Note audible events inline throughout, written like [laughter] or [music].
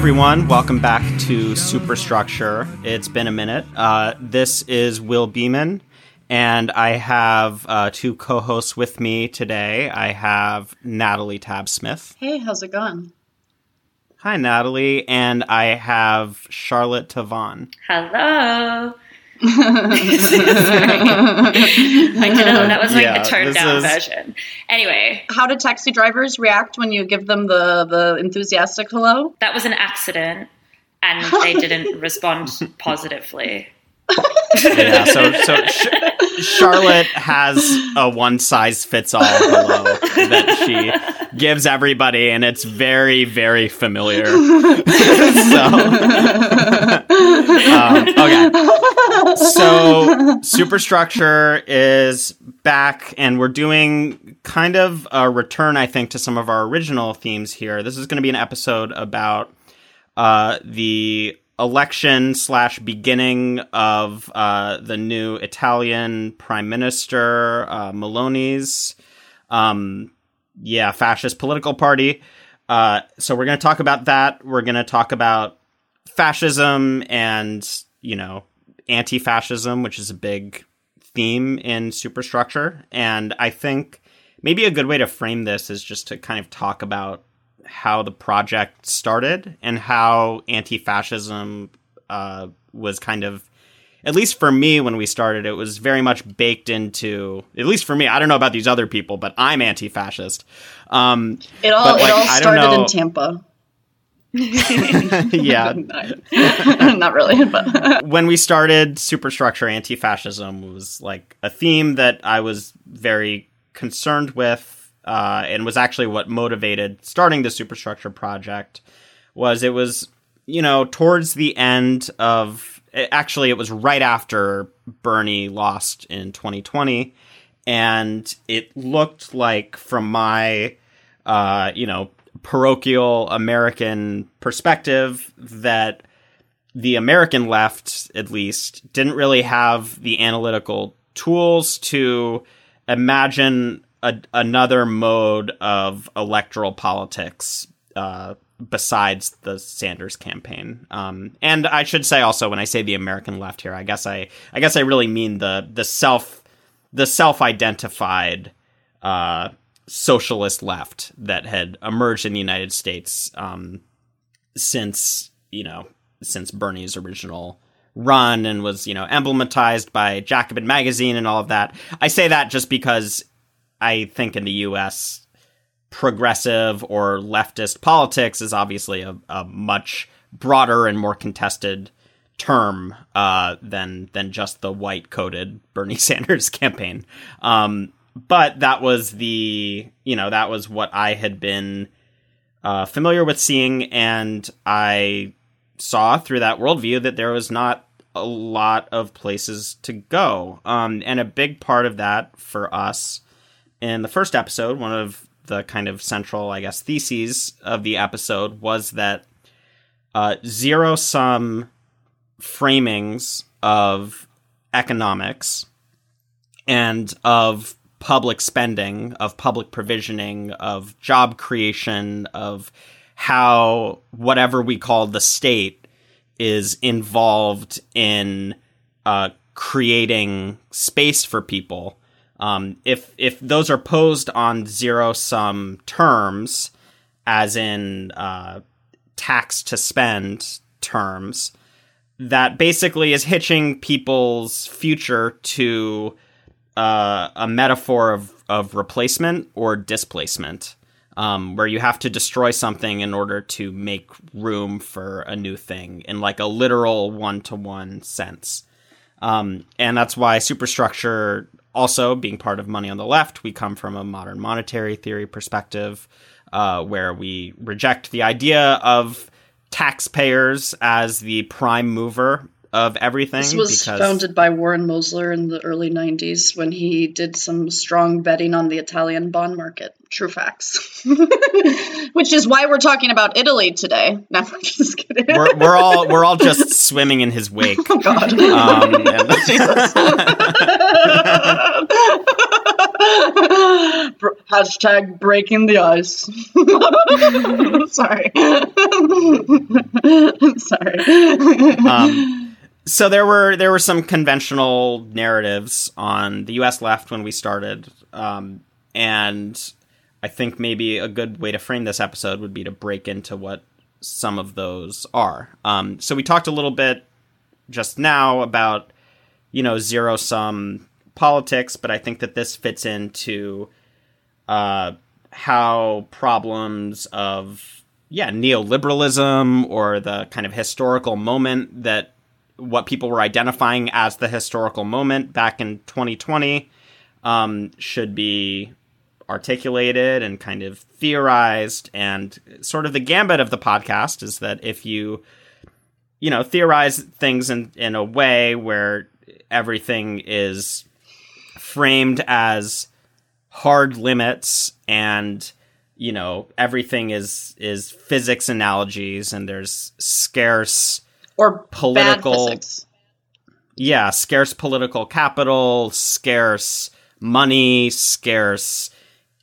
everyone. Welcome back to Superstructure. It's been a minute. Uh, this is Will Beeman, and I have uh, two co hosts with me today. I have Natalie Tab Smith. Hey, how's it going? Hi, Natalie. And I have Charlotte Tavon. Hello. I don't know that was like Yeah, the turned down is- version. Anyway, How do taxi drivers react when you give them the, the enthusiastic hello? that was an accident, and [laughs] they didn't respond positively. Yeah, so, so Sh- Charlotte has a one size fits all hello that she gives everybody, and it's very, very familiar. [laughs] so, um, okay. So, [laughs] Superstructure is back, and we're doing kind of a return, I think, to some of our original themes here. This is going to be an episode about uh, the election slash beginning of uh, the new Italian Prime Minister uh, Meloni's, um, yeah, fascist political party. Uh, so we're going to talk about that. We're going to talk about fascism and you know anti-fascism, which is a big theme in superstructure. And I think maybe a good way to frame this is just to kind of talk about how the project started and how anti-fascism uh, was kind of at least for me when we started it was very much baked into at least for me i don't know about these other people but i'm anti-fascist um, It all like, it all started in Tampa. [laughs] yeah. [laughs] Not really, but [laughs] when we started superstructure anti-fascism was like a theme that i was very concerned with uh, and was actually what motivated starting the superstructure project was it was you know towards the end of actually it was right after bernie lost in 2020 and it looked like from my uh, you know parochial american perspective that the American left, at least, didn't really have the analytical tools to imagine a, another mode of electoral politics uh, besides the Sanders campaign. Um, and I should say also, when I say the American left here, I guess I, I guess I really mean the the self the self identified uh, socialist left that had emerged in the United States um, since you know since Bernie's original run and was you know emblematized by Jacobin magazine and all of that. I say that just because I think in the U.S. progressive or leftist politics is obviously a, a much broader and more contested term uh, than than just the white coded Bernie [laughs] Sanders campaign. Um, but that was the you know that was what I had been uh, familiar with seeing, and I saw through that worldview that there was not a lot of places to go. Um, and a big part of that for us in the first episode, one of the kind of central, I guess, theses of the episode was that uh, zero sum framings of economics and of public spending, of public provisioning, of job creation, of how whatever we call the state is involved in uh, creating space for people. Um, if if those are posed on zero sum terms, as in uh, tax to spend terms, that basically is hitching people's future to uh, a metaphor of, of replacement or displacement, um, where you have to destroy something in order to make room for a new thing in like a literal one to one sense. Um, and that's why superstructure, also being part of Money on the Left, we come from a modern monetary theory perspective, uh, where we reject the idea of taxpayers as the prime mover of everything. this was because founded by Warren Mosler in the early 90s when he did some strong betting on the Italian bond market. True facts. [laughs] Which is why we're talking about Italy today. No, I'm just kidding. we're, we're all [laughs] we're all just swimming in his wake. Oh, God. Um, [laughs] Hashtag breaking the ice. Sorry. Sorry. Um, so there were there were some conventional narratives on the U.S. left when we started, um, and I think maybe a good way to frame this episode would be to break into what some of those are. Um, so we talked a little bit just now about you know zero sum politics, but I think that this fits into uh, how problems of yeah neoliberalism or the kind of historical moment that what people were identifying as the historical moment back in 2020 um, should be articulated and kind of theorized. And sort of the gambit of the podcast is that if you you know theorize things in in a way where everything is framed as hard limits and you know everything is is physics analogies and there's scarce or political yeah scarce political capital scarce money scarce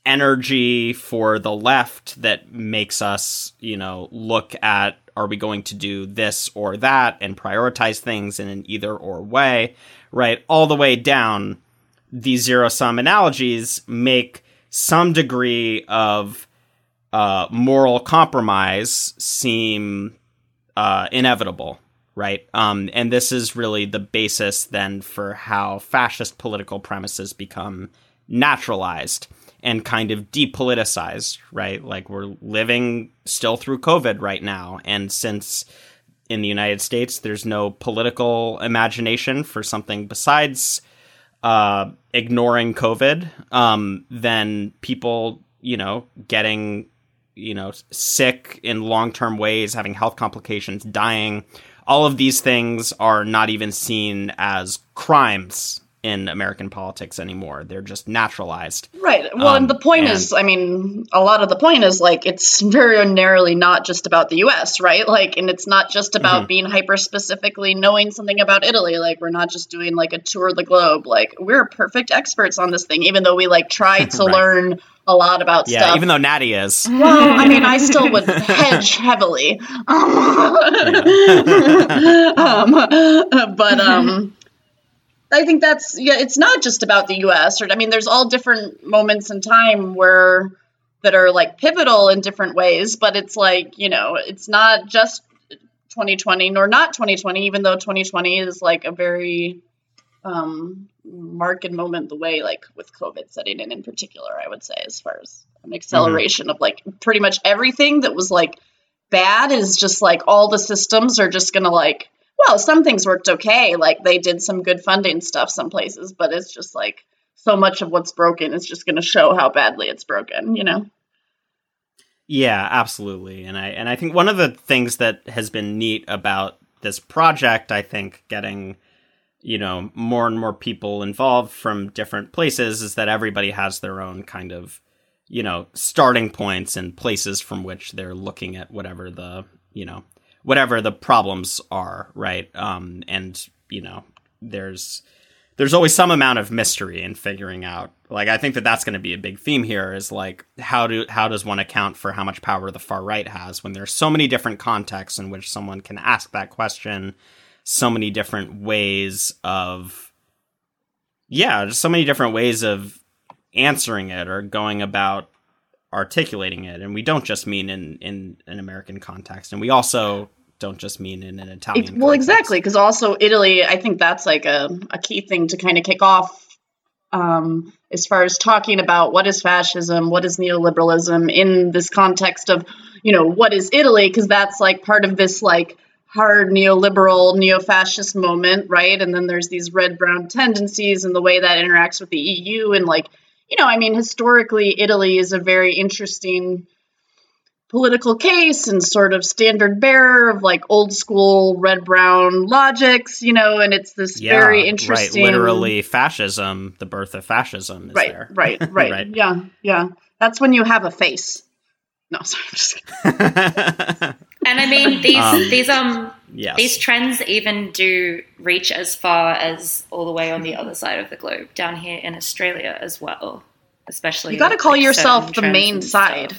energy for the left that makes us you know look at are we going to do this or that and prioritize things in an either or way right? All the way down these zero sum analogies make some degree of uh, moral compromise seem uh, inevitable, right? Um, and this is really the basis then for how fascist political premises become naturalized and kind of depoliticized, right? Like we're living still through COVID right now. And since in the United States, there's no political imagination for something besides uh, ignoring COVID, um, then people, you know, getting, you know, sick in long term ways, having health complications, dying, all of these things are not even seen as crimes in American politics anymore. They're just naturalized. Right. Well, Um, and the point and- is, I mean, a lot of the point is like it's very narrowly not just about the U.S., right? Like, and it's not just about Mhm. being hyper specifically knowing something about Italy. Like, we're not just doing like a tour of the globe. Like, we're perfect experts on this thing, even though we like try [laughs] to Right. learn a lot about Yeah, stuff. even though Natty is. [laughs] well, I mean, I still would hedge [laughs] heavily. [laughs] um, but um, I think that's yeah. It's not just about the U.S. Or I mean, there's all different moments in time where that are like pivotal in different ways. But it's like you know, it's not just 2020 nor not 2020. Even though 2020 is like a very um marked moment the way like with covid setting in in particular i would say as far as an acceleration of like pretty much everything that was like bad is just like all the systems are just gonna like well some things worked okay like they did some good funding stuff some places but it's just like so much of what's broken is just gonna show how badly it's broken you know Yeah, absolutely. And I and I think one of the things that has been neat about this project, I think getting you know more and more people involved from different places is that everybody has their own kind of you know starting points and places from which they're looking at whatever the you know whatever the problems are right? Um and you know there's there's always some amount of mystery in figuring out like i think that that's going to be a big theme here is like how do how does one account for how much power the far right has when there's so many different contexts in which someone can ask that question so many different ways of yeah just so many different ways of answering it or going about articulating it and we don't just mean in in an american context and we also don't just mean in an italian Ex- well context. exactly because also italy i think that's like a, a key thing to kind of kick off um, as far as talking about what is fascism what is neoliberalism in this context of you know what is italy because that's like part of this like hard neoliberal neo-fascist moment right and then there's these red brown tendencies and the way that interacts with the eu and like you know i mean historically italy is a very interesting political case and sort of standard bearer of like old school red brown logics, you know, and it's this yeah, very interesting right literally fascism the birth of fascism is right, there right, [laughs] right, Right. Yeah, yeah. That's when you have a face. No, [laughs] sorry, I'm just kidding. [laughs] And I mean [laughs] these Um, these um yes these trends even do reach as far as all the way on the other side of the globe, down here in Australia as well. Especially You gotta with, call like, yourself the main side.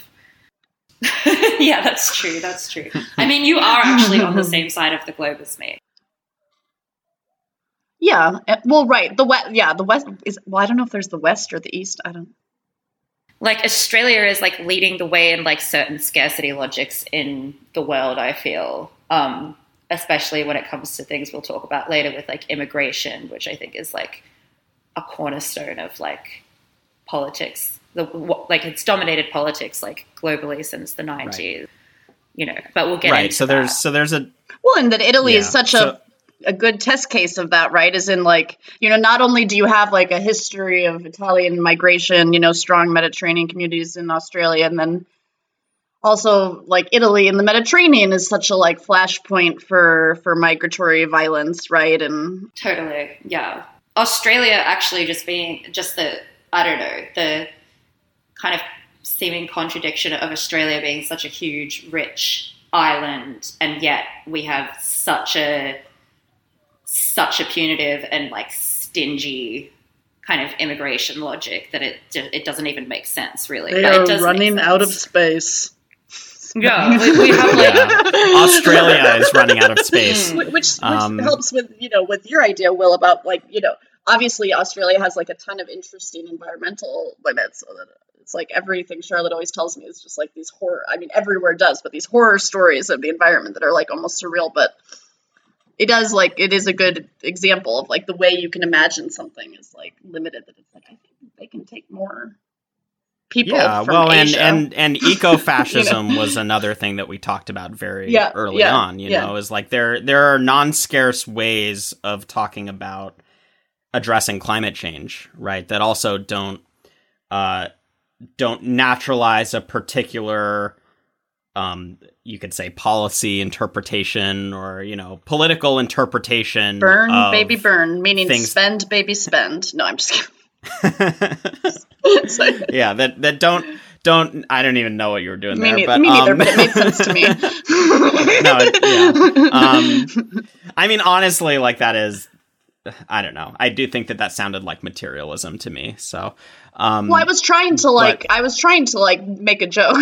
[laughs] yeah, that's true. That's true. I mean, you are actually on the [laughs] same side of the globe as me. Yeah. eh, Well, right. The west. Yeah, the west is. Well, I don't know if there's the west or the east. I don't. Like Australia is like leading the way in like certain scarcity logics in the world. I feel, um, especially when it comes to things we'll talk about later with like immigration, which I think is like a cornerstone of like politics. The like it's dominated politics like globally since the nineties. You know, but we'll get right. into So there's that. so there's a Well, and that Italy is such so- a a good test case of that, right? Is in like you know, not only do you have like a history of Italian migration, you know, strong Mediterranean communities in Australia, and then also like Italy and the Mediterranean is such a like flashpoint for for migratory violence, right? And Totally, yeah. Australia actually just being just the I don't know the kind of seeming contradiction of Australia being such a huge, rich island, and yet we have such a such a punitive and like stingy kind of immigration logic that it it doesn't even make sense really. they But it are does running out of space. yeah. [laughs] We, we have like yeah. Australia is running out of space. Mm. Which which Um, helps with you know with your idea will about like you know obviously australia has like a ton of interesting environmental limits it's like everything charlotte always tells me is just like these horror i mean everywhere does but these horror stories of the environment that are like almost surreal but it does like it is a good example of like the way you can imagine something is like limited that it's like i think they can take more people Yeah, well, and Asia. and and [laughs] eco-fascism was another thing that we talked about very Yeah, early yeah, on. You yeah. know, is like there there are non-scarce ways of talking about addressing climate change, right? That also don't uh, don't naturalize a particular um you could say policy interpretation or you know political interpretation burn baby burn meaning things- spend baby spend no i'm just kidding [laughs] yeah that that don't don't i don't even know what you were doing Me, there nei- but me neither, um, but it made sense to me. [laughs] [laughs] no, it- yeah. Um, I mean, honestly, like that is, I don't know. I do think that that sounded like materialism to me. So, um, well, I was trying to like, I was trying to like make a joke.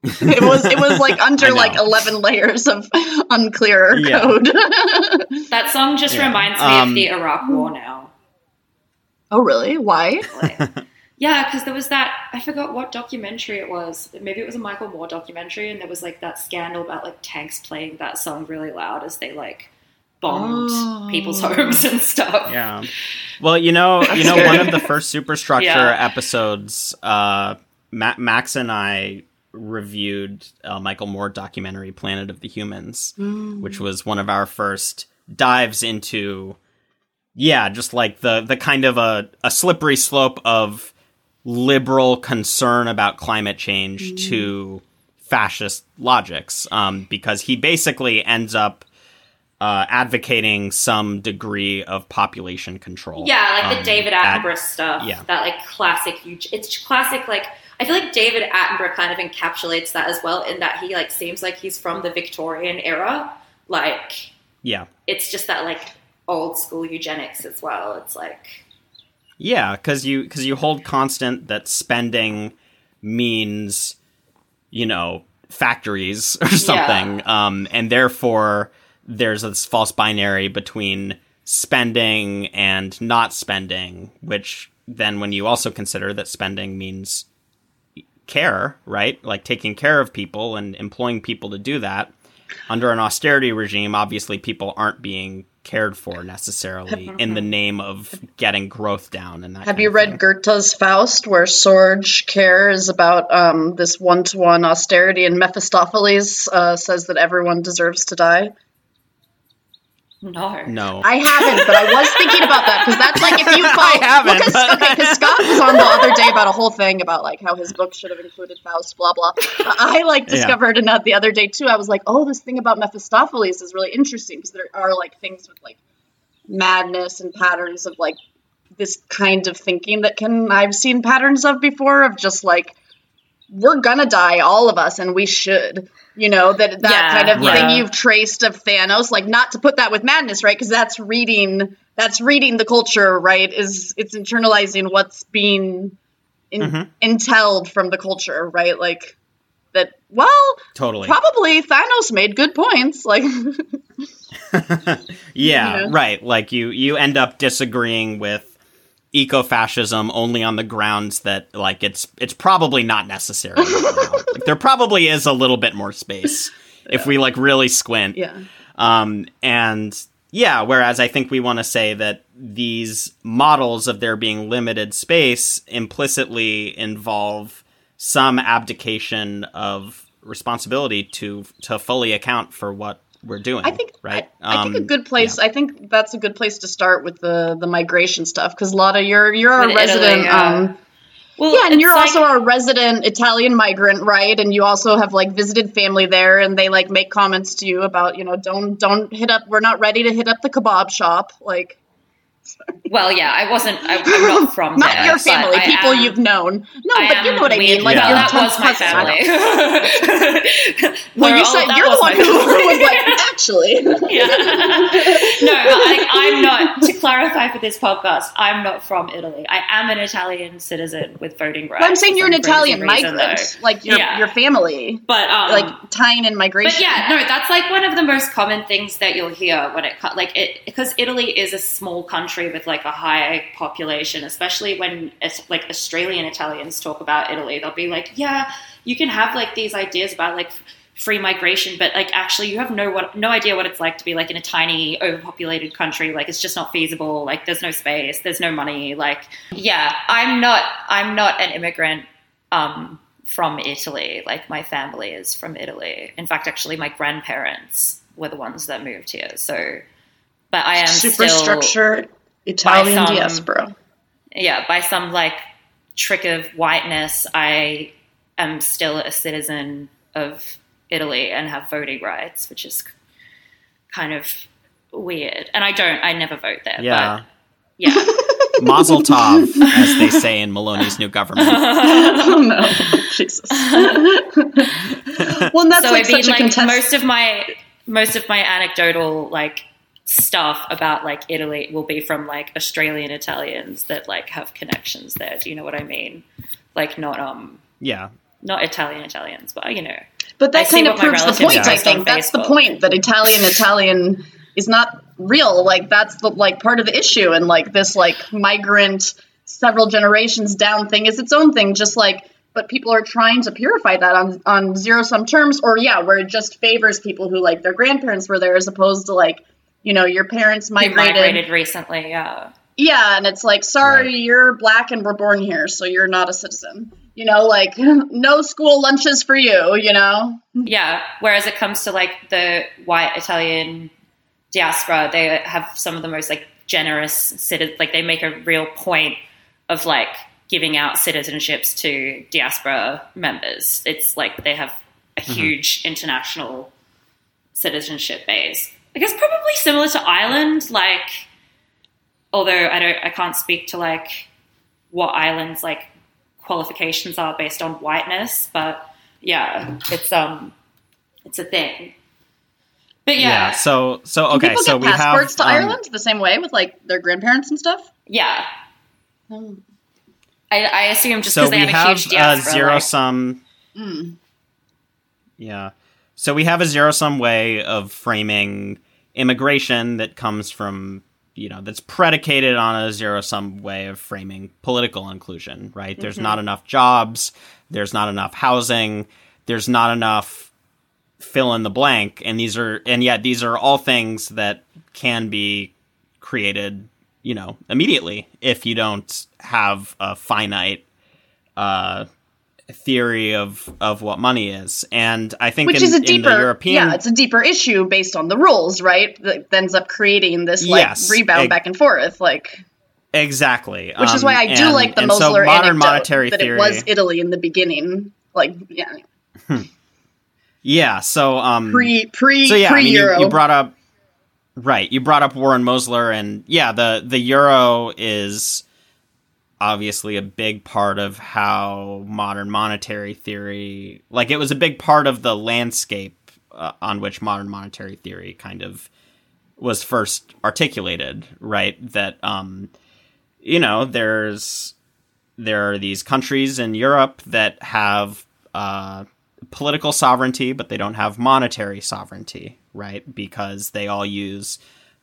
[laughs] it was, it was like under like eleven layers of [laughs] unclear Yeah. code. [laughs] that song just Yeah. reminds me Um, of the Iraq War now. oh, really? Why? Like, yeah, because there was that I forgot what documentary it was. Maybe it was a Michael Moore documentary, and there was like that scandal about like tanks playing that song really loud as they like bombed Oh. people's homes and stuff. yeah. Well, you know, you know, one of the first superstructure Yeah. episodes, uh, Ma- Max and I reviewed a Michael Moore documentary, Planet of the Humans, which was one of our first dives into yeah just like the the kind of a, a slippery slope of liberal concern about climate change to fascist logics um, because he basically ends up uh, advocating some degree of population control Yeah, like the um, David at- Attenborough stuff. yeah. That like classic huge it's classic like I feel like David Attenborough kind of encapsulates that as well in that he like seems like he's from the Victorian era. Like yeah it's just that like old school eugenics as well. It's like Yeah, because you because you hold constant that spending means, you know, factories [laughs] or something, um, and therefore there's this false binary between spending and not spending, which then when you also consider that spending means care, right? Like taking care of people and employing people to do that. Under an austerity regime, obviously people aren't being cared for necessarily [laughs] in the name of getting growth down and that Have you read. Goethe's Faust, where Sorge Care is about um, this one-to-one austerity, and Mephistopheles uh, says that everyone deserves to die? No. No. I haven't, but I was thinking about that because that's like if you [laughs] follow. I haven't, Well, 'cause- but- okay, because [laughs] Scott was on the other day about a whole thing about like how his book should have included Faust, blah blah. But I like discovered in that the other day too. I was like, oh, this thing about Mephistopheles is really interesting because there are like things with like madness and patterns of like this kind of thinking that can I've seen patterns of before of just like we're gonna die, all of us, and we should. You know that that Yeah, kind of yeah. thing you've traced of Thanos, like not to put that with madness, right? Because that's reading that's reading the culture, right? Is it's internalizing what's being in, Mhm. inteled from the culture, right? Like that well, totally. probably Thanos made good points. Like, [laughs] yeah, [laughs] You know? right. Like you you end up disagreeing with eco-fascism only on the grounds that like it's it's probably not necessary. right. [laughs] Like, there probably is a little bit more space if we like really squint. yeah, Um, and yeah, whereas I think we want to say that these models of there being limited space implicitly involve some abdication of responsibility to to fully account for what we're doing. I think right. I, I think a Um, good place. I think that's a good place to start with the the migration stuff because Lotta, you're you're a With Italy, resident. yeah. um, Well, yeah, and you're like- also a resident Italian migrant, right? And you also have like visited family there, and they like make comments to you about you know don't don't hit up. We're not ready to hit up the kebab shop, like. Well, yeah, I wasn't. I, I'm not [laughs] from Not there, your family, people am- you've known. No, I but you know what I mean. Like Yeah. your that was my cousin, I don't know. family. [laughs] Well, you said you're the one who was like, actually. [laughs] yeah. No, but I, I'm not. To clarify for this podcast, I'm not from Italy. I am an Italian citizen with voting rights. But I'm saying you're an Italian migrant, like your Yeah. your family, But um, like tying in migration. But yeah, no, that's like one of the most common things that you'll hear when it like it because Italy is a small country with like a high population, especially when it's like Australian Italians talk about Italy, they'll be like, yeah, you can have like these ideas about like free migration, but like actually you have no what no idea what it's like to be like in a tiny overpopulated country. Like it's just not feasible. Like there's no space, there's no money. Like yeah, I'm not I'm not an immigrant. Um, from Italy. Like my family is from Italy. In fact, actually, my grandparents were the ones that moved here. So, but I am superstructure Italian some- diaspora. Yeah, by some like trick of whiteness, I am still a citizen of Italy and have voting rights, which is kind of weird. And I don't. I never vote there. yeah. But [laughs] yeah. Mazel tov, [laughs] as they say in Meloni's new government. [laughs] oh no, Jesus. well, and that's so like I mean, such a like contest. most of my most of my anecdotal like stuff about like Italy will be from like Australian Italians that like have connections there. Do you know what I mean? Like not um Yeah. not Italian Italians, but you know. but that see kind of proves the point. I think that's the point that Italian Italian is not real. Like that's the like part of the issue, and like this like migrant several generations down thing is its own thing. Just like. But people are trying to purify that on, on zero sum terms, or yeah, where it just favors people who like their grandparents were there, as opposed to like, you know, your parents who migrated, migrated recently, yeah. Yeah, and it's like, sorry, Right. you're black and we're born here, so you're not a citizen. You know, like [laughs] no school lunches for you. You know, Yeah. Whereas it comes to like the white Italian diaspora, they have some of the most like generous citizens. Like they make a real point of like giving out citizenships to diaspora members. It's like they have a mm-hmm. huge international citizenship base. I guess probably similar to Ireland. Like, although I don't, I can't speak to like what Ireland's like qualifications are based on whiteness, but yeah, it's um, it's a thing. But Yeah. yeah, So so Do okay. people so get we have passports to um, Ireland the same way with like their grandparents and stuff. yeah. Oh. I, I assume just So because they have, have a huge a diaspora. zero like- sum. Mm. Yeah. So we have a zero sum way of framing immigration that comes from, you know, that's predicated on a zero sum way of framing political inclusion, right? There's Mm-hmm. not enough jobs, there's not enough housing, there's not enough fill in the blank, and these are and yet these are all things that can be created, you know, immediately if you don't have a finite uh theory of of what money is and i think Which in, is a deeper, european yeah, it's a deeper issue based on the rules, right? That ends up creating this like Yes, rebound back and forth, like. exactly Which is Um, why I do and- like the and so Mosler modern anecdote monetary that theory it was Italy in the beginning, like yeah, yeah so um pre pre so yeah pre I mean, you, you brought up right you brought up warren mosler and yeah the the euro is obviously a big part of how modern monetary theory like it was a big part of the landscape uh, on which modern monetary theory kind of was first articulated right that um you know there's there are these countries in Europe that have uh political sovereignty, but they don't have monetary sovereignty, right? Because they all use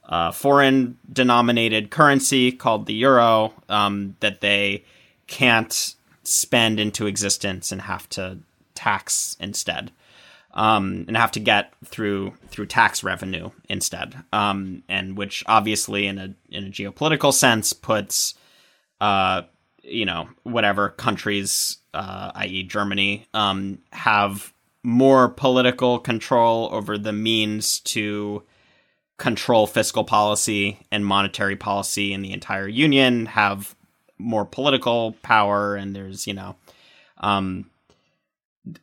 uh, foreign denominated currency called the euro um, that they can't spend into existence and have to tax instead. Um, and have to get through through tax revenue instead, um, and which obviously in a in a geopolitical sense puts, uh, you know, whatever countries, uh, i.e., Germany, um, have more political control over the means to control fiscal policy and monetary policy in the entire union, have more political power, and there's you know, um,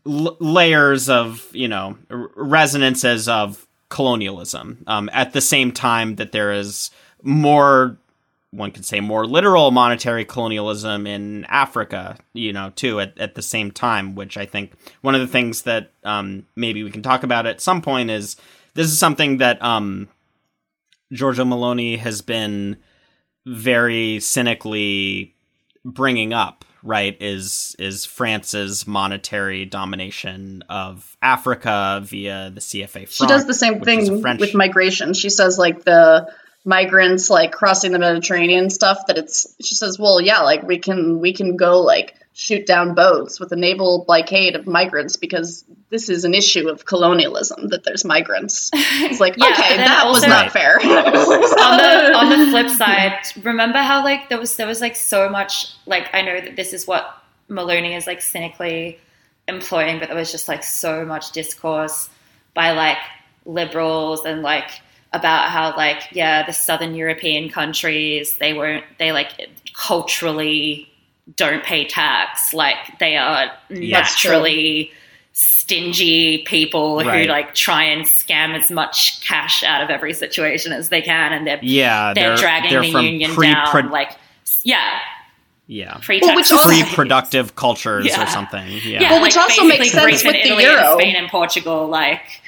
l- layers of you know r- resonances of colonialism. Um, at the same time that there is more, one could say, more literal monetary colonialism in Africa, you know, too. At at the same time, which I think one of the things that um, maybe we can talk about at some point is this is something that um, Giorgia Meloni has been very cynically bringing up right is is France's monetary domination of Africa via the CFA franc. She does the same thing French... with migration. She says like the migrants like crossing the Mediterranean stuff that it's she says, well, yeah, like we can we can go like shoot down boats with a naval blockade of migrants because this is an issue of colonialism that there's migrants. [laughs] It's like, yeah, okay, that was not fair. [laughs] on the on the flip side, remember how like there was there was like so much like I know that this is what Meloni is like cynically employing, but there was just like so much discourse by like liberals and like about how like yeah the southern european countries they weren't they like culturally don't pay tax. Like they are yeah, naturally stingy people right. who like try and scam as much cash out of every situation as they can, and they're yeah they're, they're dragging they're the union pre- down. Like yeah. Yeah, well, which free productive [laughs] cultures yeah. or something. Yeah, yeah well, which like also makes sense with the euro, Spain and Portugal, like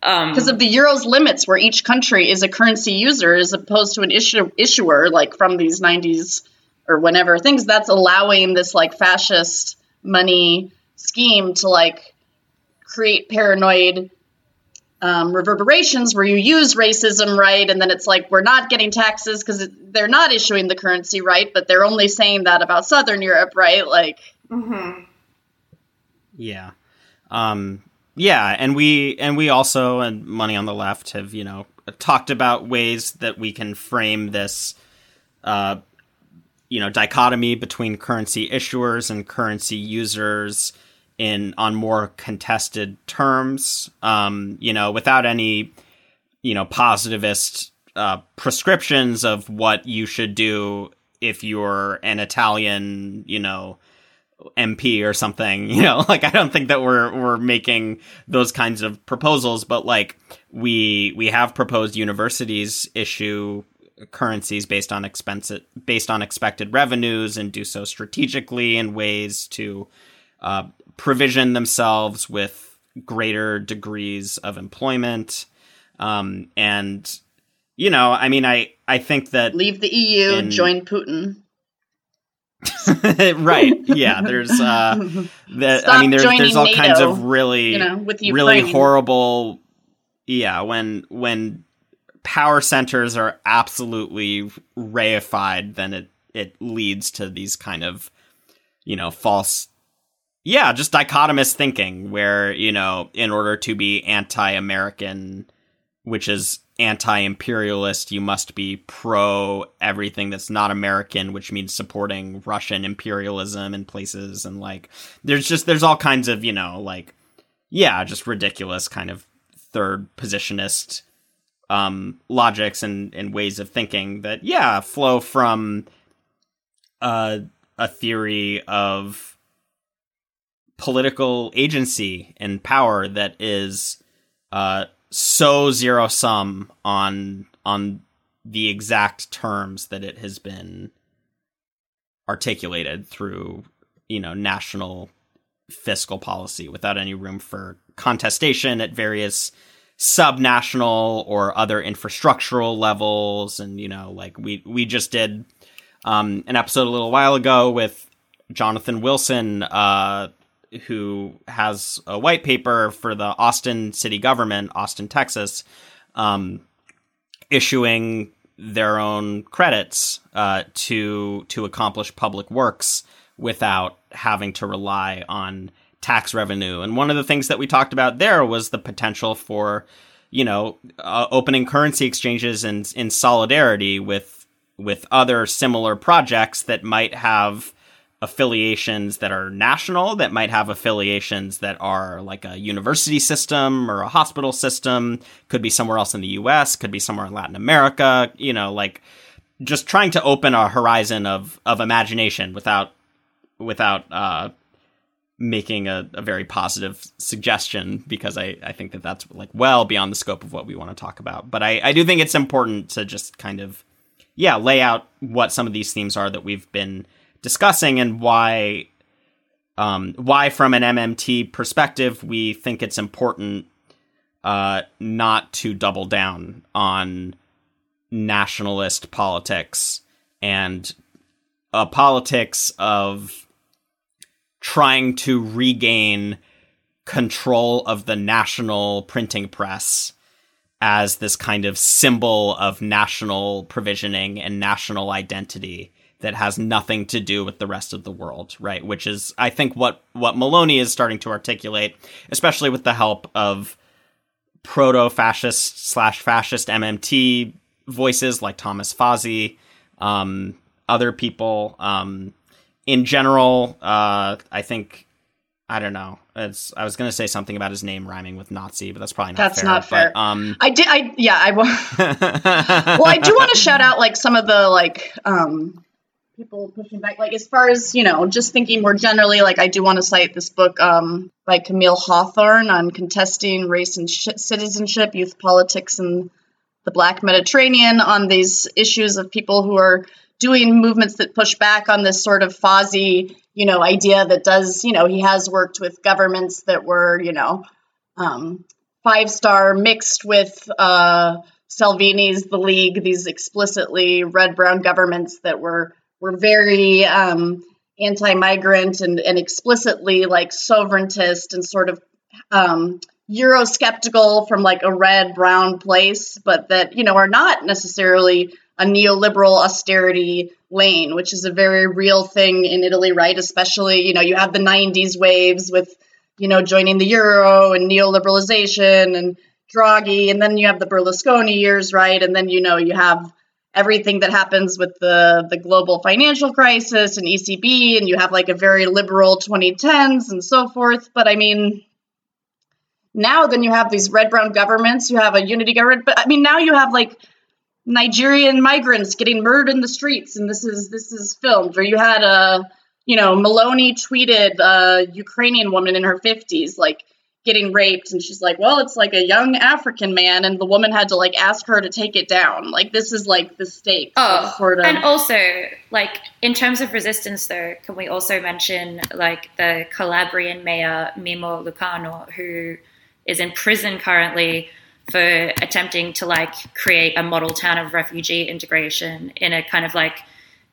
because um, of the euro's limits, where each country is a currency user as opposed to an issue, issuer, like from these '90s or whenever things that's allowing this like fascist money scheme to like create paranoid um, reverberations where you use racism right? And then it's like we're not getting taxes because they're not issuing the currency right? But they're only saying that about southern europe right? Like mm-hmm. yeah. Um, yeah and we and we also and money on the left have you know talked about ways that we can frame this uh, you know dichotomy between currency issuers and currency users in on more contested terms. Um, you know without any you know positivist uh, prescriptions of what you should do if you're an Italian you know MP or something [laughs] you know like I don't think that we're we're making those kinds of proposals but like we we have proposed universities issue currencies based on expense based on expected revenues and do so strategically in ways to uh, provision themselves with greater degrees of employment. Um, and you know i mean i i think that leave the eu in... join putin. [laughs] Right. Yeah there's uh the, i mean there's there's all NATO, kinds of really you know, really horrible yeah when when power centers are absolutely reified, then it it leads to these kind of you know false yeah just dichotomous thinking where you know in order to be anti-american which is anti-imperialist you must be pro everything that's not american which means supporting russian imperialism in places and like there's just there's all kinds of you know like yeah just ridiculous kind of third positionist um, logics and, and ways of thinking that, yeah, flow from uh, a theory of political agency and power that is uh, so zero sum on on the exact terms that it has been articulated through you know national fiscal policy without any room for contestation at various subnational or other infrastructural levels. And you know like we we just did um, an episode a little while ago with Jonathan Wilson uh, who has a white paper for the Austin city government, Austin, Texas, um, issuing their own credits uh, to to accomplish public works without having to rely on tax revenue. And one of the things that we talked about there was the potential for, you know, uh, opening currency exchanges in in solidarity with with other similar projects that might have affiliations that are national, that might have affiliations that are like a university system or a hospital system, could be somewhere else in the US, could be somewhere in Latin America, you know, like just trying to open a horizon of of imagination without without uh making a, a very positive suggestion because I, I think that that's like well beyond the scope of what we want to talk about. But I, I do think it's important to just kind of, yeah, lay out what some of these themes are that we've been discussing and why, um, why from an MMT perspective, we think it's important uh, not to double down on nationalist politics and a politics of trying to regain control of the national printing press as this kind of symbol of national provisioning and national identity that has nothing to do with the rest of the world, right? Which is, I think, what what Meloni is starting to articulate, especially with the help of proto-fascist slash fascist MMT voices like Thomas Fazi, um, other people. Um, in general, uh, I think I don't know. It's I was gonna say something about his name rhyming with Nazi, but that's probably not That's fair. not fair. But, um, I did. I yeah. I [laughs] well, I do want to shout out like some of the like um people pushing back. Like as far as you know, just thinking more generally. Like I do want to cite this book um by Camille Hawthorne on contesting race and sh- citizenship, youth politics, and the Black Mediterranean on these issues of people who are doing movements that push back on this sort of Fazi, you know, idea that does, you know, he has worked with governments that were, you know, um, five star mixed with uh, Salvini's The League, these explicitly red brown governments that were were very um, anti migrant and, and explicitly like sovereigntist and sort of um, Eurosceptical from like a red brown place, but that, you know, are not necessarily a neoliberal austerity lane, which is a very real thing in Italy, right? Especially, you know, you have the 90s waves with, you know, joining the euro and neoliberalization and Draghi, and then you have the Berlusconi years, right? And then, you know, you have everything that happens with the the global financial crisis and ECB, and you have like a very liberal 2010s and so forth. But I mean, now then you have these red brown governments, you have a unity government, but I mean now you have like Nigerian migrants getting murdered in the streets, and this is this is filmed. Or you had a, you know, Meloni tweeted a Ukrainian woman in her fifties like getting raped, and she's like, "Well, it's like a young African man," and the woman had to like ask her to take it down. Like this is like the stakes. Oh, sort of. and also like in terms of resistance, though, can we also mention like the Calabrian mayor Mimmo Lucano, who is in prison currently for attempting to like create a model town of refugee integration in a kind of like